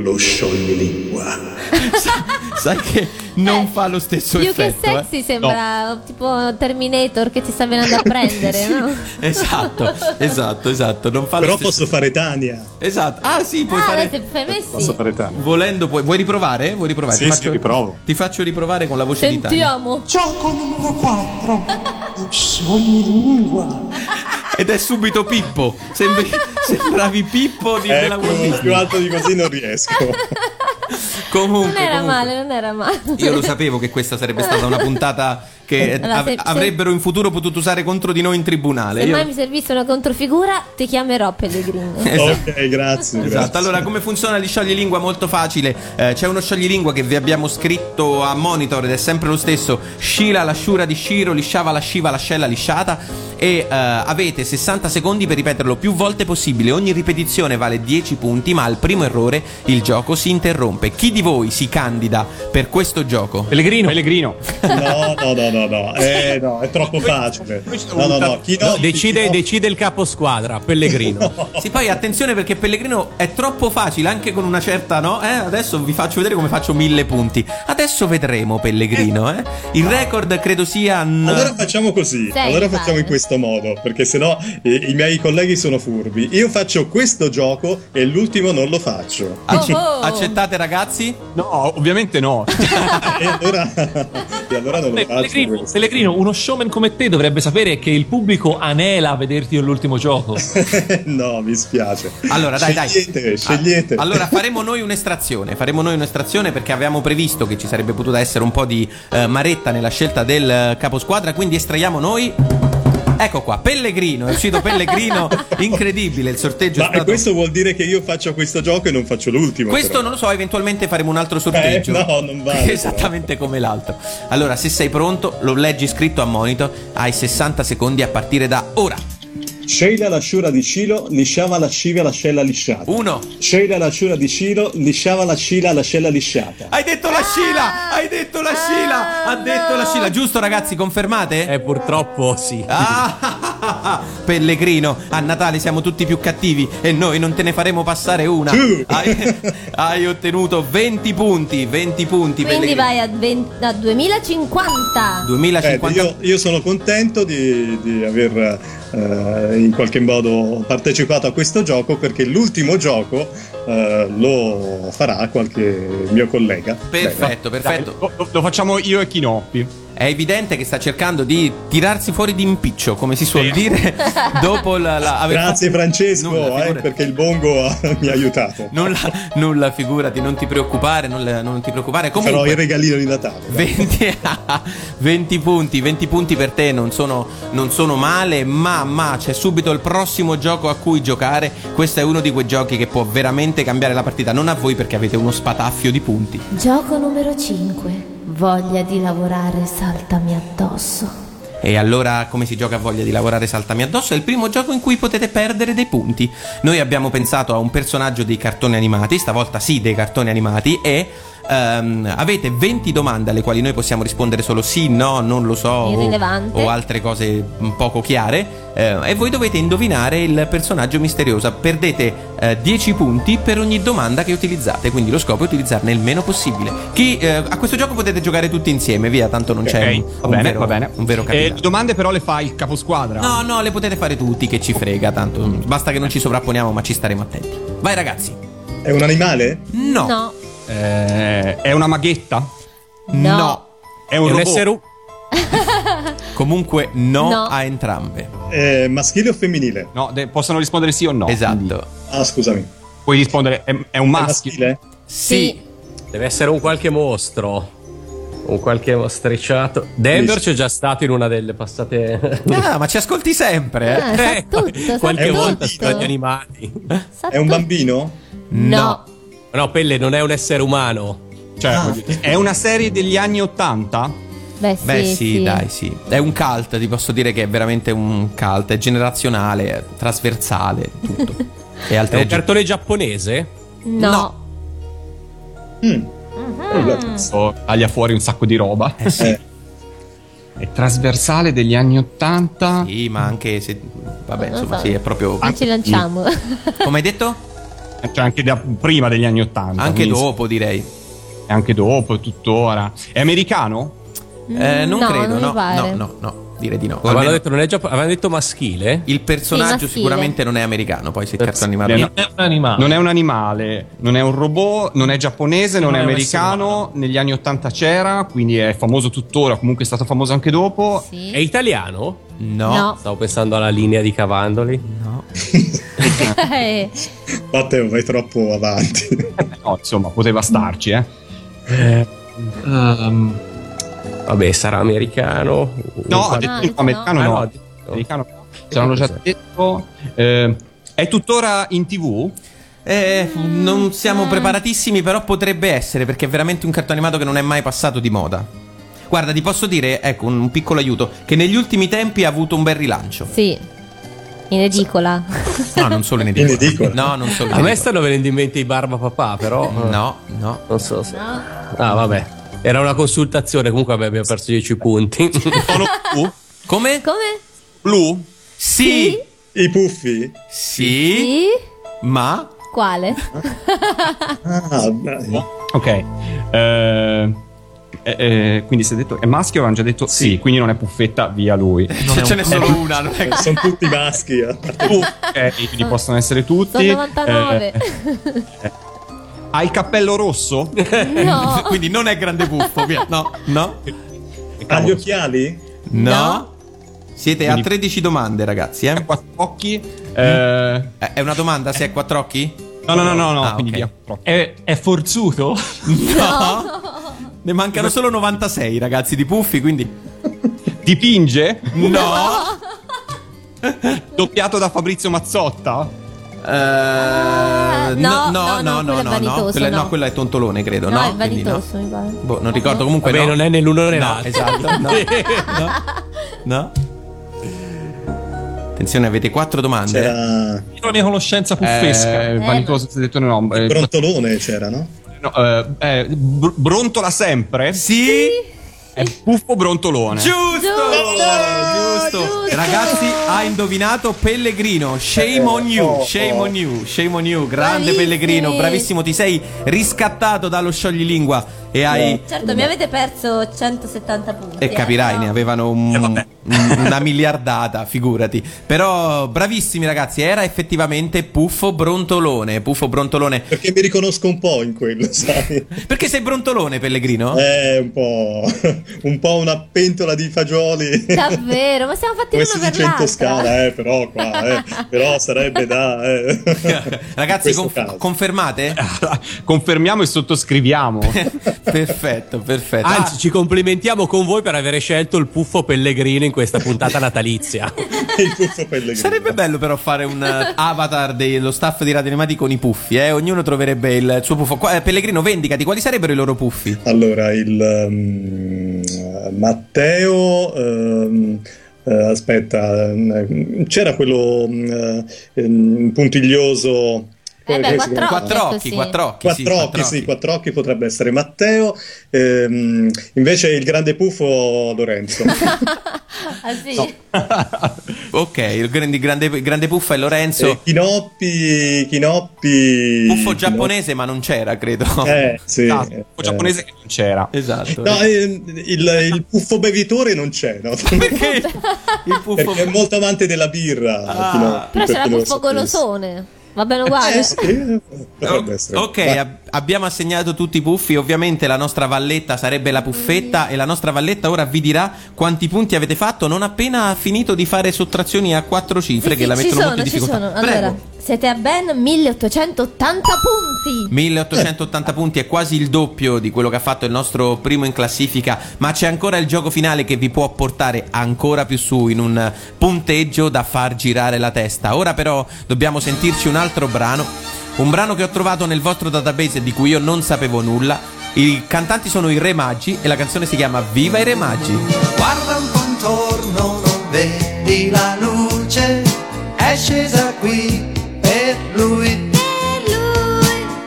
Lo scioglilingua. Sai che non fa lo stesso Più che effetto. eh? sexy sembra tipo Terminator che ti sta venendo a prendere, no? Esatto, esatto, esatto. Non fa Però posso fare Tania. Esatto. Ah, sì, puoi Ah, fare. fai messi? Posso fare Tania. Volendo, puoi. Vuoi riprovare? Vuoi riprovare? Sì, ti, sì, faccio, riprovo. ti faccio riprovare con la voce di Tania. Sentiamo. Gioco numero 4. Scioglilingua. Ed è subito Pippo. Sembri- sembravi Pippo di Eh, della Disney. più alto di così non riesco. Comunque, Non era comunque. male, non era male. Io lo sapevo che questa sarebbe stata una puntata che Allora, se- avrebbero in futuro potuto usare contro di noi in tribunale. Se Io- mai mi servisse una controfigura, ti chiamerò Pellegrino. Esatto. Ok, grazie. Esatto, grazie. allora come funziona gli scioglilingua? Molto facile. Eh, c'è uno scioglilingua che vi abbiamo scritto a monitor ed è sempre lo stesso: Scila la sciura di Sciro, lisciava la sciva, l'ascella lisciata. E eh, avete 60 secondi per ripeterlo più volte possibile. Ogni ripetizione vale 10 punti, ma al primo errore il gioco si interrompe. Chi di voi si candida per questo gioco? Pellegrino. Pellegrino. No, no, no, no. no, no, eh, no, è troppo facile. No, no, no, chi no, decide, decide il caposquadra, Pellegrino. Sì, poi attenzione perché Pellegrino è troppo facile anche con una certa, no? Eh, adesso vi faccio vedere come faccio mille punti. Adesso vedremo Pellegrino, eh. Il record credo sia n- Allora facciamo così, Sei, allora facciamo in questo modo, perché sennò i, i miei colleghi sono furbi. Io faccio questo gioco e l'ultimo non lo faccio. Acce- accettate ragazzi? No, ovviamente no. e, allora, e allora non lo faccio. Pellegrino, Pellegrino, uno showman come te dovrebbe sapere che il pubblico anela a vederti nell'ultimo gioco. no, mi spiace. Allora, dai, dai. Scegliete, scegliete. Ah, Allora faremo noi un'estrazione, faremo noi un'estrazione perché avevamo previsto che ci sarebbe potuta essere un po' di eh, maretta nella scelta del eh, caposquadra, quindi estraiamo noi. Ecco qua, Pellegrino, è uscito Pellegrino, incredibile il sorteggio. è Ma stato- questo vuol dire che io faccio questo gioco e non faccio l'ultimo. Questo però. non lo so, eventualmente faremo un altro sorteggio. Eh, no, non vale, Esattamente come l'altro. Allora, se sei pronto, lo leggi scritto a monito, hai 60 secondi a partire da ora. Sheila la sciura di Cilo lisciava la scivia l'ascella lisciata. Uno. Sheila la sciura di Cilo lisciava la scila l'ascella lisciata. Hai detto la Scila! Hai detto la Scila! Ha detto la Scila, giusto ragazzi? Confermate? Eh, purtroppo sì. Ah, Pellegrino, a Natale siamo tutti più cattivi e noi non te ne faremo passare una. Hai, hai ottenuto 20 punti, 20 punti Quindi Pellegrino. vai a, 20 a 2050. 2050. Eh, io, io sono contento di, di aver eh, in qualche modo partecipato a questo gioco perché l'ultimo gioco eh, lo farà qualche mio collega. Perfetto, perfetto. Lo, lo- lo facciamo io e Chinoppi. È evidente che sta cercando di tirarsi fuori di impiccio, come si suol dire, dopo la, la- aver Grazie Francesco, Nulla, eh, perché il bongo ha- mi ha aiutato. Nulla, nulla, figurati, non ti preoccupare, non, non ti preoccupare. Farò Comunque, il regalino di Natale. 20, 20 punti, 20 punti per te non sono, non sono male, ma, ma c'è subito il prossimo gioco a cui giocare. Questo è uno di quei giochi che può veramente cambiare la partita. Non a voi perché avete uno spataffio di punti. Gioco numero 5. Voglia di lavorare, saltami addosso. E allora come si gioca a voglia di lavorare saltami addosso? È il primo gioco in cui potete perdere dei punti. Noi abbiamo pensato a un personaggio dei cartoni animati, stavolta sì dei cartoni animati, e ehm, avete 20 domande alle quali noi possiamo rispondere solo sì, no, non lo so, o, o altre cose poco chiare. eh, e voi dovete indovinare il personaggio misterioso. Perdete eh, 10 punti per ogni domanda che utilizzate, quindi lo scopo è utilizzarne il meno possibile. Chi, eh, a questo gioco potete giocare tutti insieme, via, tanto non c'è Ok, un, va un bene, vero, va bene. un vero Eh, capitano. le domande però le fa il caposquadra. No, no, le potete fare tutti, che ci frega, tanto basta che non ci sovrapponiamo, ma ci staremo attenti. Vai ragazzi. È un animale? No. No. Eh, è una maghetta? No. È un, È un essere u- Comunque no, No. a entrambe. È maschile o femminile? No, de- possono rispondere sì o no. esatto. Ah, scusami. Puoi rispondere, è, è un È maschio. maschile? Sì. Deve essere un qualche mostro. Un qualche mostricciato. Denver c'è già stato in una delle passate. Ah, ma ci ascolti sempre, eh? Ah, sa tutto, sa qualche tutto. volta su gli animati. Sa È un tutto. bambino? No. No, Pelle non è un essere umano. Cioè, Ah. è una serie degli anni Ottanta? Beh, sì, Beh sì, dai, sì. È un cult, ti posso dire che è veramente un cult, è generazionale, è trasversale, tutto. È altre un cartone giapponese? No. Mm. Oh, taglia fuori un sacco di roba. Eh sì. È trasversale degli anni Ottanta. Sì, ma anche se vabbè, insomma, so. sì, è proprio Non ci lanciamo. Come hai detto? Cioè anche da prima degli anni Ottanta. Anche quindi- dopo, direi. E anche dopo, tuttora. È americano? Eh, non No, credo, non no, no, no, no, direi di no. Avevano detto, non è giappo- avevano detto maschile? il personaggio Sì, maschile. sicuramente non è americano, poi se il cartone animato. No. È un animale. Non è un animale, non è un robot, non è giapponese, non, Non è è americano. Negli anni Ottanta c'era, quindi è famoso tuttora. Comunque è stato famoso anche dopo. Sì. È italiano? No. No. Stavo pensando alla linea di Cavandoli. No. Eh, Matteo, vai troppo avanti. Eh, no, insomma, poteva starci, eh. Ehm, Vabbè, sarà americano. No, ha detto Ah, no, americano no. no. Ah, no, Americano no. Ce l'hanno già detto. Eh, è tuttora in tv? Eh, non siamo preparatissimi, però potrebbe essere, perché è veramente un cartone animato che non è mai passato di moda. Guarda, ti posso dire, ecco, un piccolo aiuto, che negli ultimi tempi ha avuto un bel rilancio. sì. In edicola. No, non solo in In edicola. edicola? No, non solo in A me edicola. stanno venendo in mente i barba papà, però. eh, No, no. Non so se. No. Ah, vabbè. Era una consultazione, comunque vabbè, abbiamo perso 10 punti. Sono blu? Come? Come? Blu? Sì. I puffi? Sì. Sì? Ma? Quale? Ah, beh. Ok. Eh, eh, eh, quindi si è detto è maschio avevamo già detto sì. quindi non è puffetta via lui Cioè, ce n'è solo una. non è- Sono tutti maschi. a parte- ok quindi possono essere tutti Sono 99. Eh, ha il cappello rosso No. Quindi non è grande buffo, via. No, no, Ha gli occhiali? no. Siete a Quindi- 13 domande, ragazzi, eh? quattro occhi eh, Eh, È una domanda se è quattro occhi? no no no no, no Ah, quindi via È, è forzuto? No. Ne mancano solo 96, ragazzi, di puffi, quindi... dipinge No. doppiato da Fabrizio Mazzotta Eh, no, no, no, no, è no, vanitoso, Quella, no. no, quello è Tontolone, credo, No, no? è Quindi no. vanitoso, mi pare. Boh, non ricordo comunque Vabbè, no. non è né l'uno né No, esatto. No. no. Attenzione, avete quattro domande. C'era La mia conoscenza puffesca. eh, vanitoso si è detto no eh, Brontolone, c'era, no? No, eh, eh, br- brontola sempre Sì. è buffo brontolone Giusto! Giusto, Giusto. Ragazzi, ha indovinato Pellegrino. Shame on you, shame on you, shame on you. Grande Bravissimi. Pellegrino, bravissimo. Ti sei riscattato dallo scioglilingua e hai. Certo, mi avete perso 170 punti. E eh, capirai, però- ne avevano un- un- una miliardata, figurati. Però bravissimi ragazzi, era effettivamente Puffo Brontolone. Puffo Brontolone. Perché mi riconosco un po' in quello, sai? Perché sei Brontolone, Pellegrino? È un po', un po' una pentola di fagioli. Davvero, ma siamo fatti Come uno si per dice in l'altro. Toscana, eh, però qua, eh, però sarebbe da... Eh. Ragazzi, In conf- confermate? confermiamo e sottoscriviamo perfetto, perfetto. Anzi, ci complimentiamo con voi per aver scelto il puffo Pellegrino in questa puntata natalizia. il puffo pellegrino. Sarebbe bello però fare un eh, avatar dello staff di Radio Animati con i puffi, eh? Ognuno troverebbe il suo puffo. Qua- eh, Pellegrino, vendicati, quali sarebbero i loro puffi? Allora, il ehm, Matteo... ehm, Uh, aspetta, eh, c'era quello um, puntiglioso eh beh, chiama? quattro Quattro occhi, sì. quattro occhi. sì, Quattro occhi, sì, quattro occhi potrebbe essere Matteo. ehm, invece il grande puffo Lorenzo. Ah, sì? Ok, il grande, grande, grande puffo è Lorenzo. Eh, Chinoppi, Chinoppi. Puffo giapponese, ma non c'era, credo. Eh, sì. Ah, eh, il giapponese che non c'era Esatto. No, eh, il, il puffo bevitore non c'è, no? Perché il puffo Perché è molto amante della birra. Ah. Chinoppi, Però per c'era puffo golosone. Va bene uguale. Ok, ok, abbiamo assegnato tutti i puffi. Ovviamente la nostra valletta sarebbe la puffetta. E la nostra valletta ora vi dirà quanti punti avete fatto. Non appena ha finito di fare sottrazioni a quattro cifre Sì, che la mettono ci molto in sono, ci difficoltà. sono. Allora, Prego. siete a ben 1880 punti. 1880 punti è quasi il doppio di quello che ha fatto il nostro primo in classifica, ma c'è ancora il gioco finale che vi può portare ancora più su in un punteggio da far girare la testa. Ora però dobbiamo sentirci un altro brano, un brano che ho trovato nel vostro database e di cui io non sapevo nulla. I cantanti sono i Re Maggi e la canzone si chiama Viva i Re Maggi. Guarda un po' intorno, non vedi la luce, è scesa qui per lui.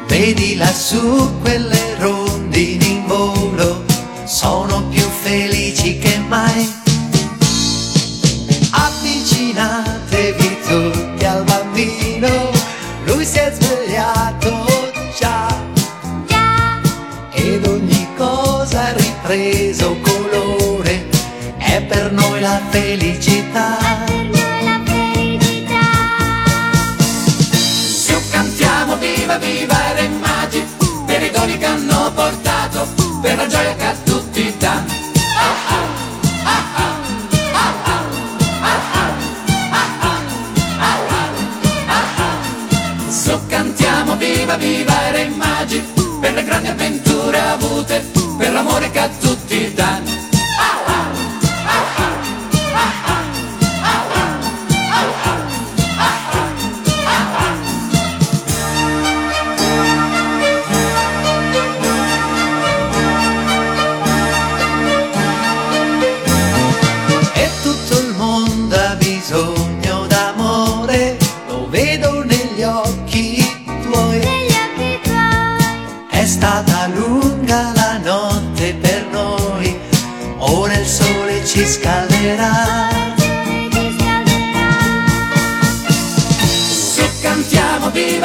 Vedi lassù quelle rondini in volo, sono più felici che mai. Avvicinatevi tutti lui si è svegliato già. Ed ogni cosa ha ripreso colore, è per noi la felicità. Se cantiamo viva viva i re magi, per i doni che hanno portato, per la gioia che a tutti danno. Cantiamo viva viva i re magi, per le grandi avventure avute, per l'amore che a tutti danno.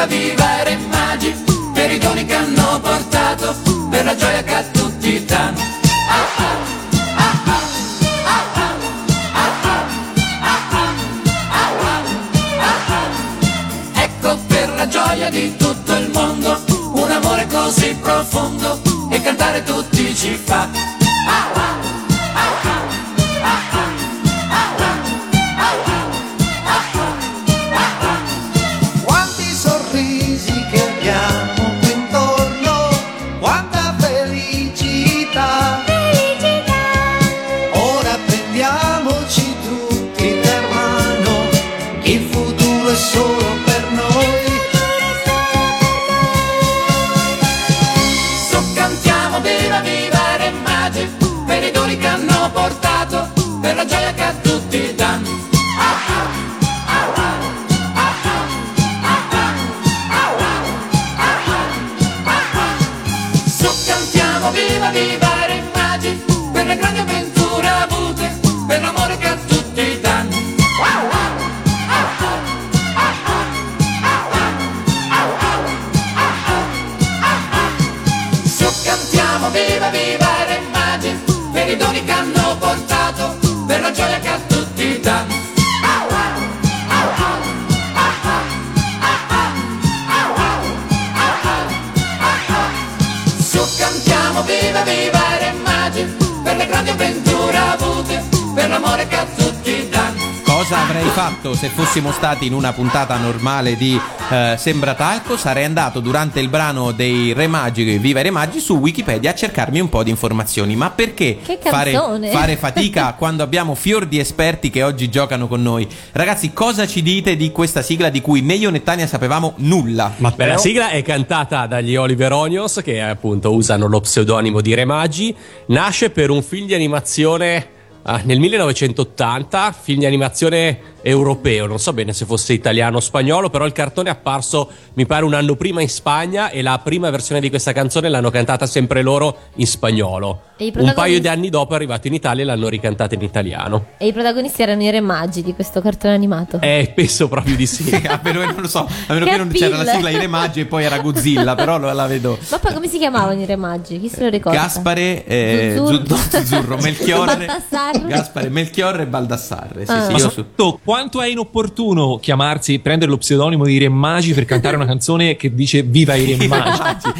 la viva era immagini per i doni che hanno portato, per la gioia che a tutti danno. ecco per la gioia di tutto il mondo, un amore così profondo e cantare tutti ci fa fossimo stati in una puntata normale di eh, Sembra Talco? Sarei andato durante il brano dei Re Magi, Viva i Re Magi, su Wikipedia a cercarmi un po' di informazioni. Ma perché fare, fare fatica quando abbiamo fior di esperti che oggi giocano con noi? Ragazzi, cosa ci dite di questa sigla di cui né io né Tania sapevamo nulla? Ma Beh, la sigla è cantata dagli Oliver Onions, che appunto usano lo pseudonimo di Re Magi. Nasce per un film di animazione ah, nel 1980, film di animazione europeo, non so bene se fosse italiano o spagnolo, però il cartone è apparso mi pare un anno prima in Spagna e la prima versione di questa canzone l'hanno cantata sempre loro in spagnolo. E i Un protagonisti- paio di anni dopo è arrivato in Italia e l'hanno ricantata in italiano. E i protagonisti erano i re magi di questo cartone animato. Eh, penso proprio di sì. a meno che non lo so, a meno Che che non c'era la sigla I Re Magi e poi era Godzilla, però lo- la vedo. Ma poi come si chiamavano i re magi? Chi se lo ricorda? Gaspare, eh, Zuzzurro. Zu- Zuzzurro, Melchiorre, Baldassarre. Gaspare, Melchiorre e Baldassarre. Sì, Ah. sì, Ma io su- quanto è inopportuno chiamarsi, prendere lo pseudonimo di Re Magi per cantare una canzone che dice Viva i Re Magi.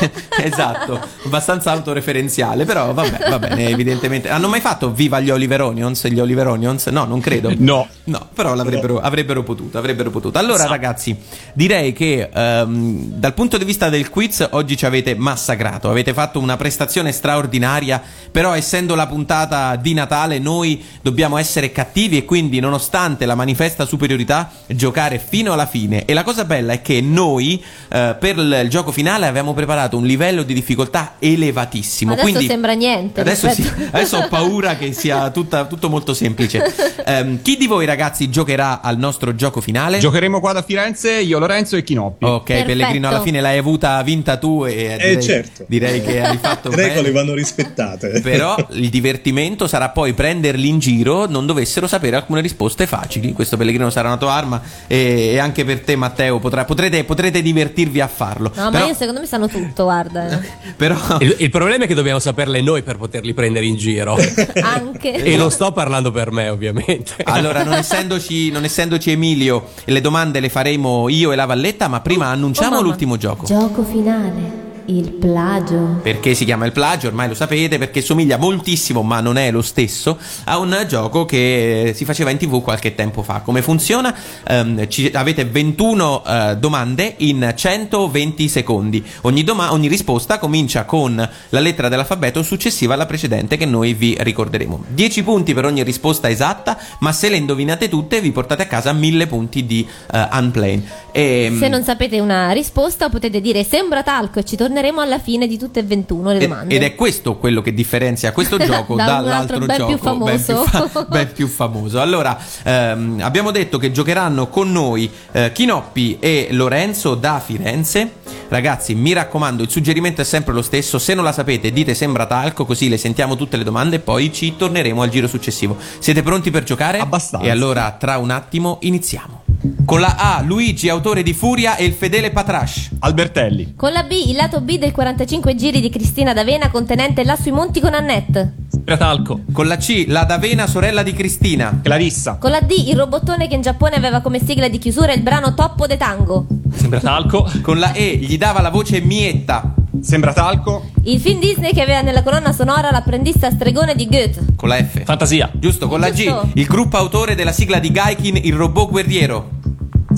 esatto, abbastanza autoreferenziale, però vabbè, va bene, evidentemente. Hanno mai fatto Viva gli Oliver Onions? Gli Oliver Onions? No, non credo. No. No, però l'avrebbero avrebbero potuto, avrebbero potuto. Allora, ragazzi, direi che ehm, dal punto di vista del quiz oggi ci avete massacrato, avete fatto una prestazione straordinaria, però essendo la puntata di Natale noi dobbiamo essere cattivi e quindi nonostante la manifesta superiorità giocare fino alla fine. E la cosa bella è che noi eh, per il il gioco finale abbiamo preparato un livello di difficoltà elevatissimo. Adesso quindi sembra niente. Adesso, sì, adesso ho paura che sia tutta- tutto molto semplice. Ehm, chi di voi ragazzi giocherà al nostro gioco finale? Giocheremo qua da Firenze, io Lorenzo e Chinoppi. Ok, Pellegrino, alla fine l'hai avuta vinta tu e direi, Eh, certo. direi che hai fatto Le regole bene. vanno rispettate. Però il divertimento sarà poi prenderli in giro, non dovessero sapere alcune risposte facili. Questo Pellegrino sarà una tua arma e, e anche per te Matteo potrà- potrete, potrete divertirvi a farlo. No, ma però, io secondo me sanno tutto, guarda. però Il, il problema è che dobbiamo saperle noi per poterli prendere in giro. Anche. e non sto parlando per me, ovviamente. Allora, non essendoci, non essendoci Emilio, le domande le faremo io e la Valletta, ma prima annunciamo Oh, l'ultimo gioco. Gioco finale. Il plagio. Perché si chiama il plagio, ormai lo sapete, perché somiglia moltissimo, ma non è lo stesso, a un gioco che si faceva in tv qualche tempo fa. Come funziona? Ehm, ci- avete 21 eh, domande in 120 secondi. Ogni, doma- ogni risposta comincia con la lettera dell'alfabeto successiva alla precedente che noi vi ricorderemo. 10 punti per ogni risposta esatta, ma se le indovinate tutte vi portate a casa 1000 punti di eh, unplane. Ehm, Se non sapete una risposta potete dire sembra talco e ci torneremo alla fine di tutte e 21 le Ed- domande. Ed è questo quello che differenzia questo gioco Da un dall'altro altro ben gioco più famoso. Ben, più fa- ben più famoso. Allora, ehm, abbiamo detto che giocheranno con noi eh, Chinoppi e Lorenzo da Firenze. Ragazzi, mi raccomando, il suggerimento è sempre lo stesso. Se non la sapete, dite sembra talco, così le sentiamo tutte le domande e poi ci torneremo al giro successivo. Siete pronti per giocare? Abbastanza. E allora, tra un attimo, iniziamo. Con la A, Luigi, autore di Furia e il fedele Patrash. Albertelli. Con la B, il lato B del 45 giri di Cristina D'Avena contenente Là sui monti con Annette. Pratalco. Con la C, la D'Avena, sorella di Cristina. Clarissa. Con la D, il robottone che in Giappone aveva come sigla di chiusura il brano Toppo de Tango. Sembra talco. Con la E, gli dava la voce Mietta. Sembra talco. Il film Disney che aveva nella colonna sonora l'apprendista stregone di Goethe. Con la F. Fantasia. Giusto, con la G, il gruppo autore della sigla di Gaikin, il robot guerriero.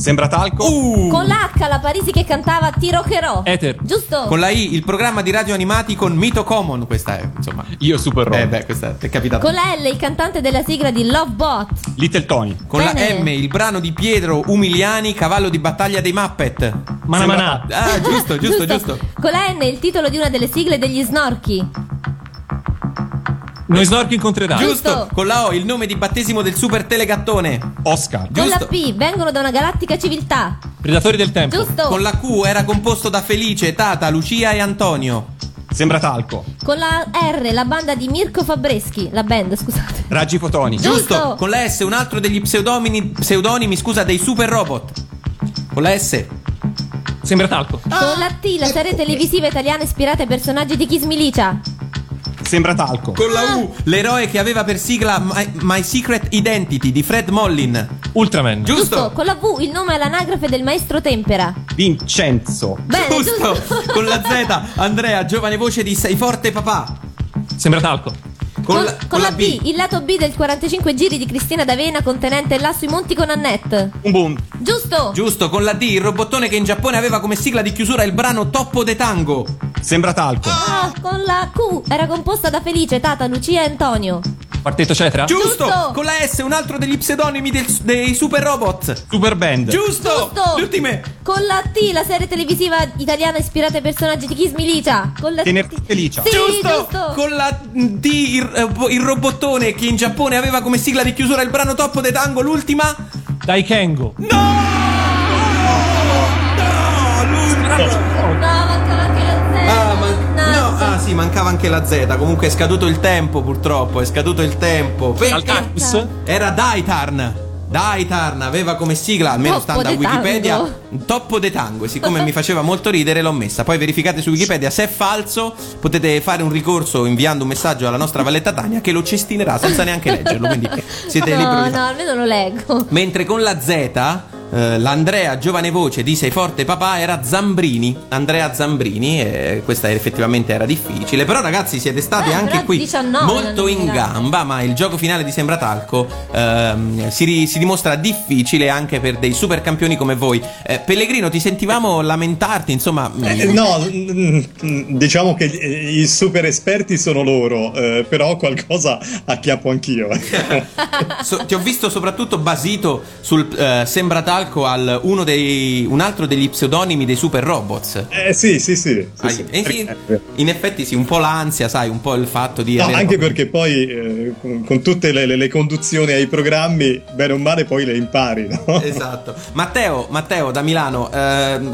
Sembra talco. Uh. Con l'H, la Parisi che cantava Ti roccherò. Ether. Giusto? Con la I, il programma di radio animati con Mito Common. Questa è, insomma. Io super Eh rock. beh, questa è capitata. Con la L, il cantante della sigla di Love Bot. Little Tony. Con Bene. la M, il brano di Pietro Umiliani, cavallo di battaglia dei Muppet. Mana mana. Ah, giusto, giusto, giusto. Con la N, il titolo di una delle sigle degli Snorchi. Noi snorchi incontrerà. Giusto. Con la O, il nome di battesimo del super telegattone. Oscar. Con la Giusto. P, vengono da una galattica civiltà. Predatori del tempo. Giusto? Con la Q era composto da Felice, Tata, Lucia e Antonio. Sembra talco. Con la R, la banda di Mirko Fabreschi. La band, scusate. Raggi fotonici. Giusto. Con la S, un altro degli pseudonimi, pseudonimi scusa, dei super robot. Con la S. Sembra talco. Con la T, la serie televisiva italiana ispirata ai personaggi di Kiss Milicia. Sembra talco. Con la U, l'eroe che aveva per sigla My, My Secret Identity di Fred Mollin. Ultraman. Giusto. Con la V, il nome all'anagrafe del maestro Tempera. Vincenzo. Bene, Giusto. giusto. Con la Z, Andrea, giovane voce di Sei forte papà. Sembra talco. Con, Con, la, con la B, il lato B del 45 giri di Cristina D'Avena contenente Là sui monti con Annette. Un boom. Giusto? Giusto, con la D, il robottone che in Giappone aveva come sigla di chiusura il brano Toppo de Tango. Sembra talco. Ah, con la Q era composta da Felice, Tata, Lucia e Antonio. Quartetto cetra. Giusto! Giusto. Con la S, un altro degli pseudonimi del- dei super robot. Super band. Giusto! Giusto. Le ultime. Con la T, la serie televisiva italiana ispirata ai personaggi di Kiss Milicia. Con la Tenerti felice. Sì, giusto! giusto. Con la D, il, eh, il robottone che in Giappone aveva come sigla di chiusura il brano Toppo de Tango, l'ultima. Dai Kengo. No, no, ah sì, mancava anche la Z. Comunque è scaduto il tempo, purtroppo. È scaduto il tempo. Perché Alcactus. era Daitarn. Daitarn aveva come sigla, almeno Toppo stando a Wikipedia, Tango. Toppo de Tango. E siccome mi faceva molto ridere, l'ho messa. Poi verificate su Wikipedia se è falso. Potete fare un ricorso inviando un messaggio alla nostra Valletta Tania che lo cestinerà senza neanche leggerlo. Quindi siete liberi. No, no, almeno lo leggo. Mentre con la Z, eh, l'Andrea giovane voce di Sei forte papà era Zambrini. Andrea Zambrini, e questa effettivamente era difficile. Però, ragazzi, siete stati Beh, anche qui 19 molto in gamba. Ma il gioco finale di Sembratalco ehm, si, ri- si dimostra difficile anche per dei super campioni come voi. Eh, Pellegrino, ti sentivamo lamentarti, insomma. Eh, no, mm, mm, diciamo che eh, i super esperti sono loro, eh, però qualcosa acchiappo anch'io. So- ti ho visto soprattutto basito sul eh, Sembratalco al uno dei, un altro degli pseudonimi dei super robots. Eh sì, sì, sì. sì, Ah, sì. eh sì, in effetti sì, un po' l'ansia, sai, un po' il fatto di No, avere anche proprio- perché poi eh, con, con tutte le, le- le conduzioni ai programmi, bene o male, poi le impari, no? Esatto. Matteo, Matteo da Milano,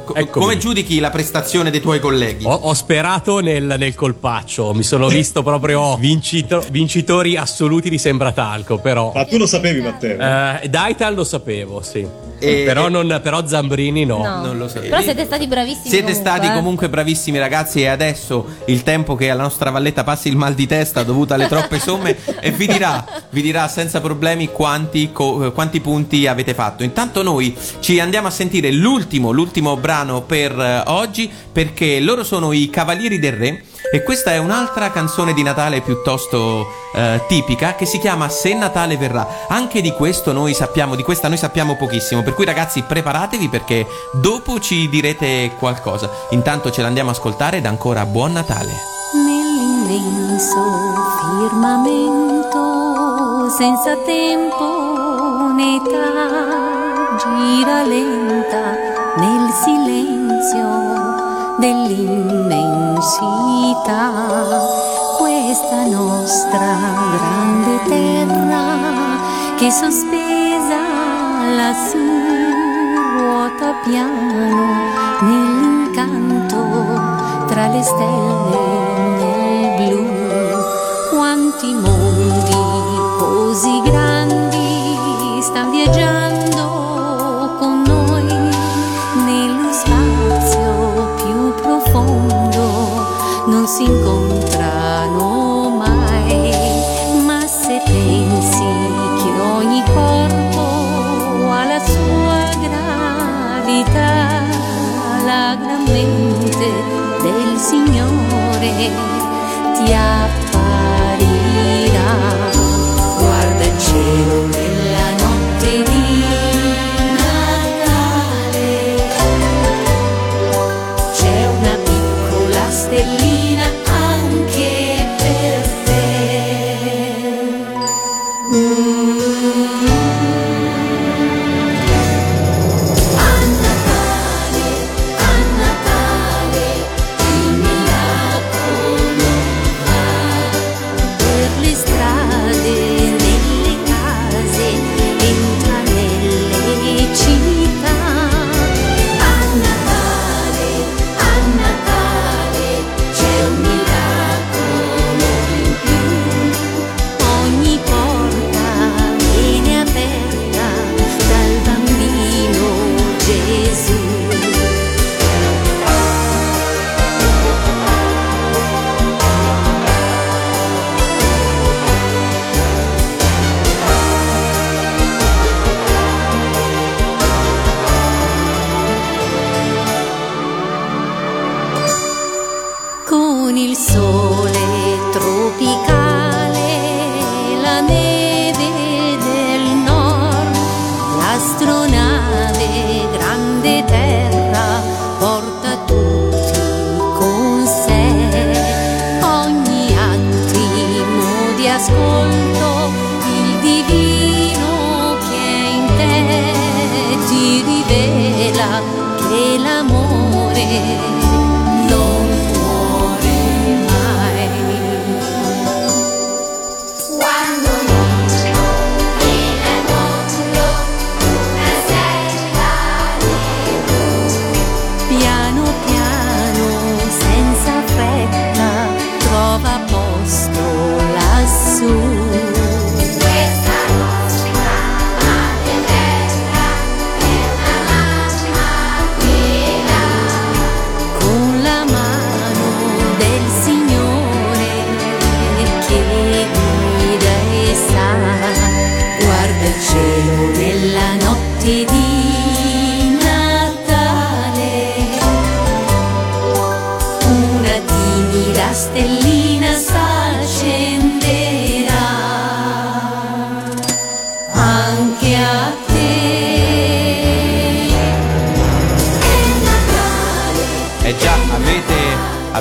co- come giudichi la prestazione dei tuoi colleghi? Ho, ho sperato nel, nel colpaccio, mi sono visto proprio vincito- vincitori assoluti di Sembratalco, però... Ma tu lo sapevi, Matteo? Eh, Daital lo sapevo, sì. E- però, non, però Zambrini no. No. Non lo sapevi. Però siete stati bravissimi. Siete comunque, stati eh. comunque bravissimi ragazzi e adesso il tempo che alla nostra valletta passi il mal di testa dovuto alle troppe somme e vi dirà, vi dirà senza problemi quanti, co- eh, quanti punti avete fatto. Intanto noi ci andiamo a sentire l'ultimo, l'ultimo brano per eh, oggi perché loro sono i Cavalieri del Re e questa è un'altra canzone di Natale piuttosto eh, tipica che si chiama Se Natale verrà. Anche di questo noi sappiamo, di questa noi sappiamo pochissimo, per cui ragazzi preparatevi perché dopo ci direte qualcosa. Intanto ce l'andiamo a ascoltare ed ancora buon Natale. Nell'immenso firmamento, senza tempo età, gira lenta nel silenzio dell'immensità. Questa nostra grande terra che sospesa lassù ruota piano nell'incanto tra le stelle nel blu. Quanti mondi così grandi Signore l'amore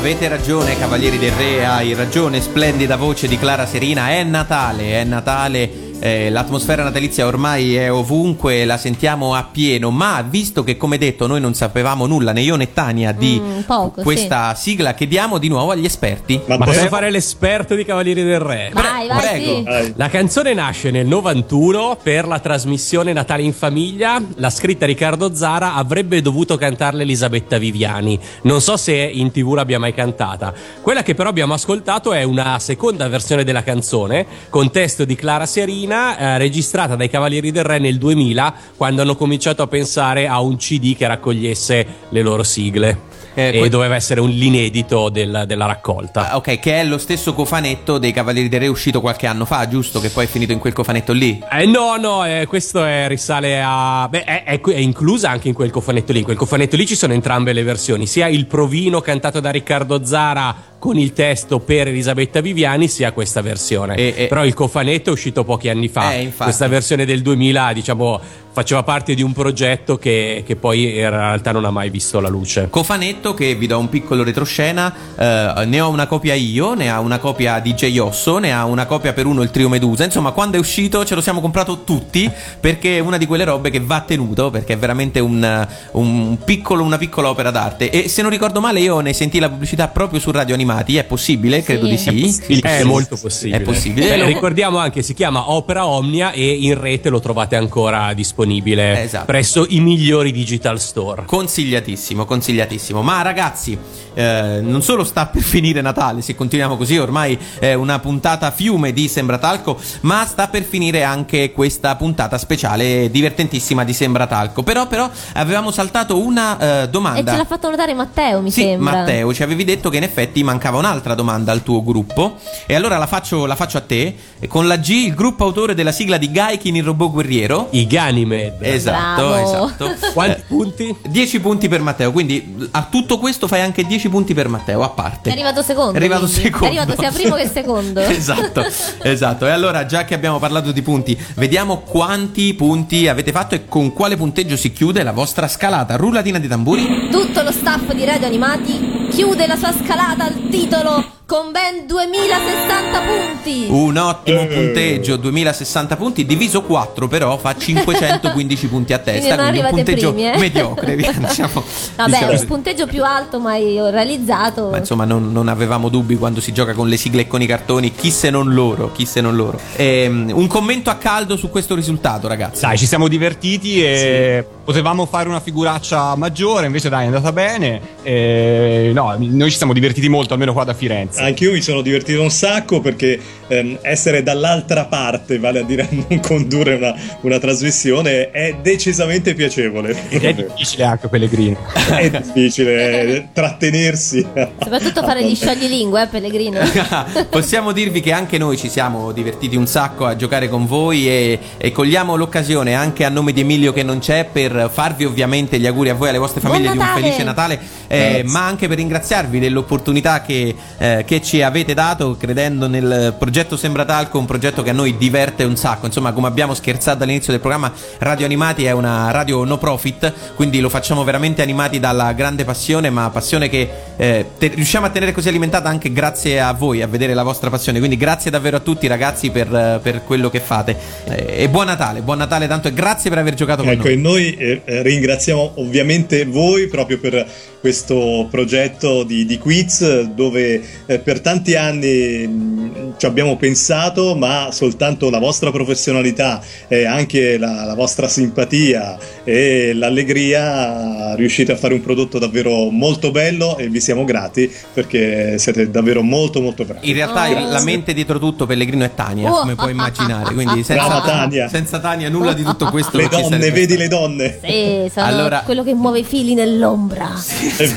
avete ragione, Cavalieri del Re, hai ragione, splendida voce di Clara Serina. È Natale, è Natale. Eh, l'atmosfera natalizia ormai è ovunque, la sentiamo a pieno, ma visto che come detto noi non sapevamo nulla né io né Tania di Mm, poco, questa sigla, chiediamo di nuovo agli esperti. Ma posso fare l'esperto di Cavalieri del Re? Vai, vai, prego. sì. La canzone nasce nel 91 per la trasmissione Natale in famiglia. La scritta Riccardo Zara avrebbe dovuto cantarla Elisabetta Viviani. Non so se in tv l'abbia mai cantata. Quella che però abbiamo ascoltato è una seconda versione della canzone, con testo di Clara Serina, eh, registrata dai Cavalieri del Re nel 2000, quando hanno cominciato a pensare a un CD che raccogliesse le loro sigle. Eh, e que- doveva essere un l'inedito del- della raccolta. Ah, Ok, che è lo stesso cofanetto dei Cavalieri del Re uscito qualche anno fa, giusto? Che poi è finito in quel cofanetto lì. Eh, no, no, eh, questo è, risale a. Beh, è, è- è inclusa anche in quel cofanetto lì. In quel cofanetto lì ci sono entrambe le versioni, sia il provino cantato da Riccardo Zara con il testo per Elisabetta Viviani, sia questa versione. Però il cofanetto è uscito pochi anni fa. Eh, questa versione del 2000, diciamo, faceva parte di un progetto che, che poi in realtà non ha mai visto la luce. Cofanetto che vi do un piccolo retroscena, eh, ne ho una copia io, ne ha una copia DJ Osso, ne ha una copia per uno il trio Medusa, insomma quando è uscito ce lo siamo comprato tutti perché è una di quelle robe che va tenuto perché è veramente un, un piccolo, una piccola opera d'arte e se non ricordo male io ne sentì la pubblicità proprio su Radio Animati, è possibile? Credo di sì. È molto possibile. È possibile. Beh, Lo- ricordiamo anche, si chiama Opera Omnia e in rete lo trovate ancora disponibile Esatto. presso i migliori digital store. Consigliatissimo, consigliatissimo. Ma ragazzi, eh, non solo sta per finire Natale, se continuiamo così ormai è una puntata fiume di Sembratalco, ma sta per finire anche questa puntata speciale divertentissima di Sembratalco. Però, però avevamo saltato una eh, E domanda. ce l'ha fatto notare Matteo, mi Sì, sembra. Matteo, ci avevi detto che in effetti mancava un'altra domanda al tuo gruppo. E allora la faccio, la faccio a te. E Con la G, il gruppo autore della sigla di Gaikin, il robot guerriero. I Ganymed. Esatto, Bravo. esatto. Quanti punti? 10 punti per Matteo. Quindi a tutto questo fai anche 10 punti per Matteo, a parte. È arrivato secondo. È arrivato quindi. secondo. È arrivato sia primo che secondo. Esatto, esatto. E allora, già che abbiamo parlato di punti, vediamo quanti punti avete fatto e con quale punteggio si chiude la vostra scalata. Rullatina di tamburi. Tutto lo staff di Radio Animati chiude la sua scalata al titolo con ben 2060 punti. Un ottimo punteggio, 2060 punti, diviso 4 però fa 515 punti a Quindi testa, non quindi un punteggio primi, eh? mediocre, diciamo. Vabbè, diciamo il punteggio più alto mai realizzato. Ma insomma non, non avevamo dubbi quando si gioca con le sigle e con i cartoni, chi se non loro, chi se non loro. Ehm, un commento a caldo su questo risultato ragazzi. Dai, ci siamo divertiti e potevamo fare una figuraccia maggiore, invece dai, è andata bene. E, no, noi ci siamo divertiti molto, almeno qua da Firenze. Anch'io mi sono divertito un sacco perché ehm, essere dall'altra parte, vale a dire non condurre una, una trasmissione, è decisamente piacevole. Ed è difficile anche Pellegrino. è difficile eh, trattenersi. Soprattutto fare gli scioglilingue, eh, Pellegrino. Possiamo dirvi che anche noi ci siamo divertiti un sacco a giocare con voi e, e cogliamo l'occasione anche a nome di Emilio che non c'è per farvi ovviamente gli auguri a voi e alle vostre famiglie di un felice Natale, eh, ma anche per ringraziarvi dell'opportunità che, eh, che ci avete dato credendo nel progetto Sembratalco, un progetto che a noi diverte un sacco. Insomma, come abbiamo scherzato all'inizio del programma, Radio Animati è una radio no profit, quindi lo facciamo veramente animati dalla grande passione, ma passione che eh, te- riusciamo a tenere così alimentata anche grazie a voi, a vedere la vostra passione. Quindi grazie davvero a tutti ragazzi per, per quello che fate. Eh, e buon Natale, buon Natale tanto e grazie per aver giocato con Ecco, noi. e noi eh, ringraziamo ovviamente voi proprio per questo progetto di, di quiz dove eh, per tanti anni mh, ci abbiamo pensato, ma soltanto la vostra professionalità e anche la, la vostra simpatia e l'allegria riuscite a fare un prodotto davvero molto bello e vi siamo grati perché siete davvero molto molto bravi. In realtà il- la mente dietro tutto Pellegrino è Tania, Oh. come puoi immaginare. Quindi senza, Brava Tania. senza Tania nulla di tutto questo Le donne, vedi le donne. Sì, sono Allora- quello che muove i fili nell'ombra.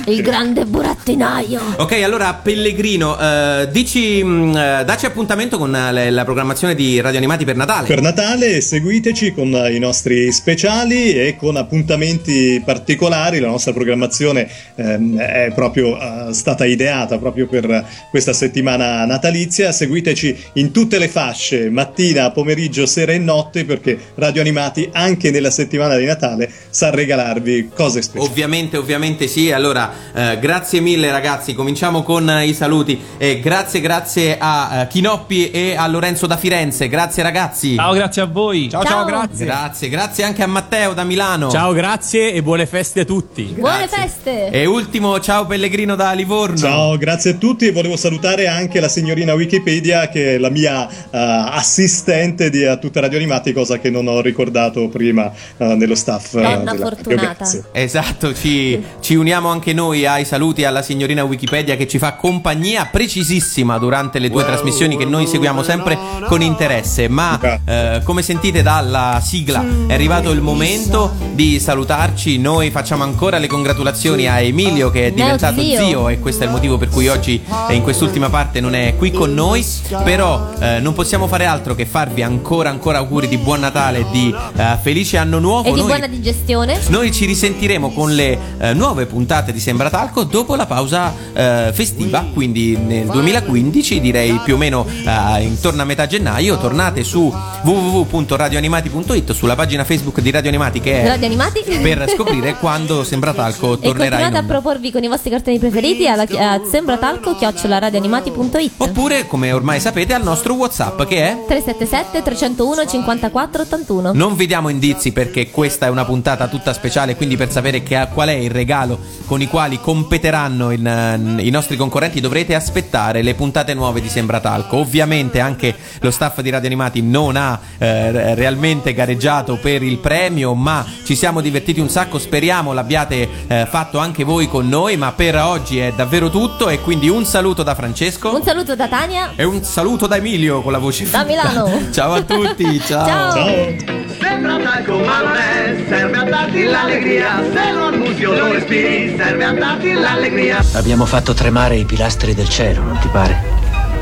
Il grande burattinaio. Ok, allora Pellegrino, eh, dici, mh, eh, dacci appuntamento con eh, le- la programmazione di Radio Animati per Natale. Per Natale seguiteci con eh, i nostri speciali e con appuntamenti particolari. La nostra programmazione ehm, è proprio eh, stata ideata proprio per questa settimana natalizia. Seguiteci in tutte le fasce, mattina, pomeriggio, sera e notte, perché Radio Animati anche nella settimana di Natale sa regalarvi cose speciali. Ovviamente, ovviamente sì. Allora, eh, grazie mille ragazzi. Cominciamo con eh, i saluti. E grazie, grazie a eh, Chinoppi e a Lorenzo da Firenze. Grazie ragazzi. Ciao, grazie a voi. Ciao, ciao, grazie. Grazie, grazie anche a Matteo da Milano. Ciao, grazie e buone feste a tutti. Buone feste. E ultimo, ciao Pellegrino da Livorno. Ciao, grazie a tutti e volevo salutare anche la signorina Wikipedia che è la mia eh, assistente di, a tutta Radio Animati, cosa che non ho ricordato prima eh, nello staff. eh, Donna della radio. fortunata. Grazie. Esatto, ci, ci uniamo anche noi ai saluti alla signorina Wikipedia che ci fa compagnia precisissima durante le due trasmissioni che noi seguiamo sempre con interesse. Ma eh, come sentite dalla sigla è arrivato il momento di salutarci. Noi facciamo ancora le congratulazioni a Emilio che è diventato zio. zio e questo è il motivo per cui oggi in quest'ultima parte non è qui con noi. Però eh, non possiamo fare altro che farvi ancora ancora auguri di buon Natale, di eh, felice anno nuovo. E di Noi- buona digestione. noi ci risentiremo con le eh, nuove puntate di Sembratalco dopo la pausa eh, festiva, quindi nel 2015, direi più o meno eh, intorno a metà gennaio. Tornate su www.radioanimati.it, sulla pagina Facebook di Radio Animati che è Radio Animati. per scoprire quando Sembratalco E tornerà in continuate a proporvi con i vostri cartoni preferiti alla a sembratalco radioanimati.it Oppure, come ormai sapete, al nostro WhatsApp che è 377 301 54 81 Non vi diamo indizi perché questa è una puntata tutta speciale, quindi per sapere che- qual è il regalo con i quali competeranno in- i nostri concorrenti dovrete aspettare le puntate nuove di Sembratalco. Ovviamente anche lo staff di Radio Animati non ha re- realmente gareggiato per il premio, ma ci siamo divertiti un sacco, speriamo l'abbiate eh, fatto anche voi con noi, ma per oggi è davvero tutto e quindi un saluto da Francesco Un saluto da Tania e un saluto da Emilio con la voce da finta. Milano Ciao a tutti, ciao. Ciao. Ciao. Sembra talco ma non è Serve a darti l'allegria Se lo annusi o lo respiri Serve a darti l'allegria Abbiamo fatto tremare i pilastri del cielo, non ti pare?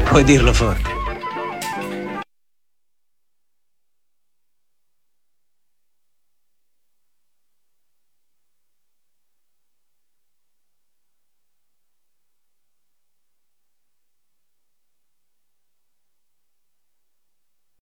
Puoi dirlo forte.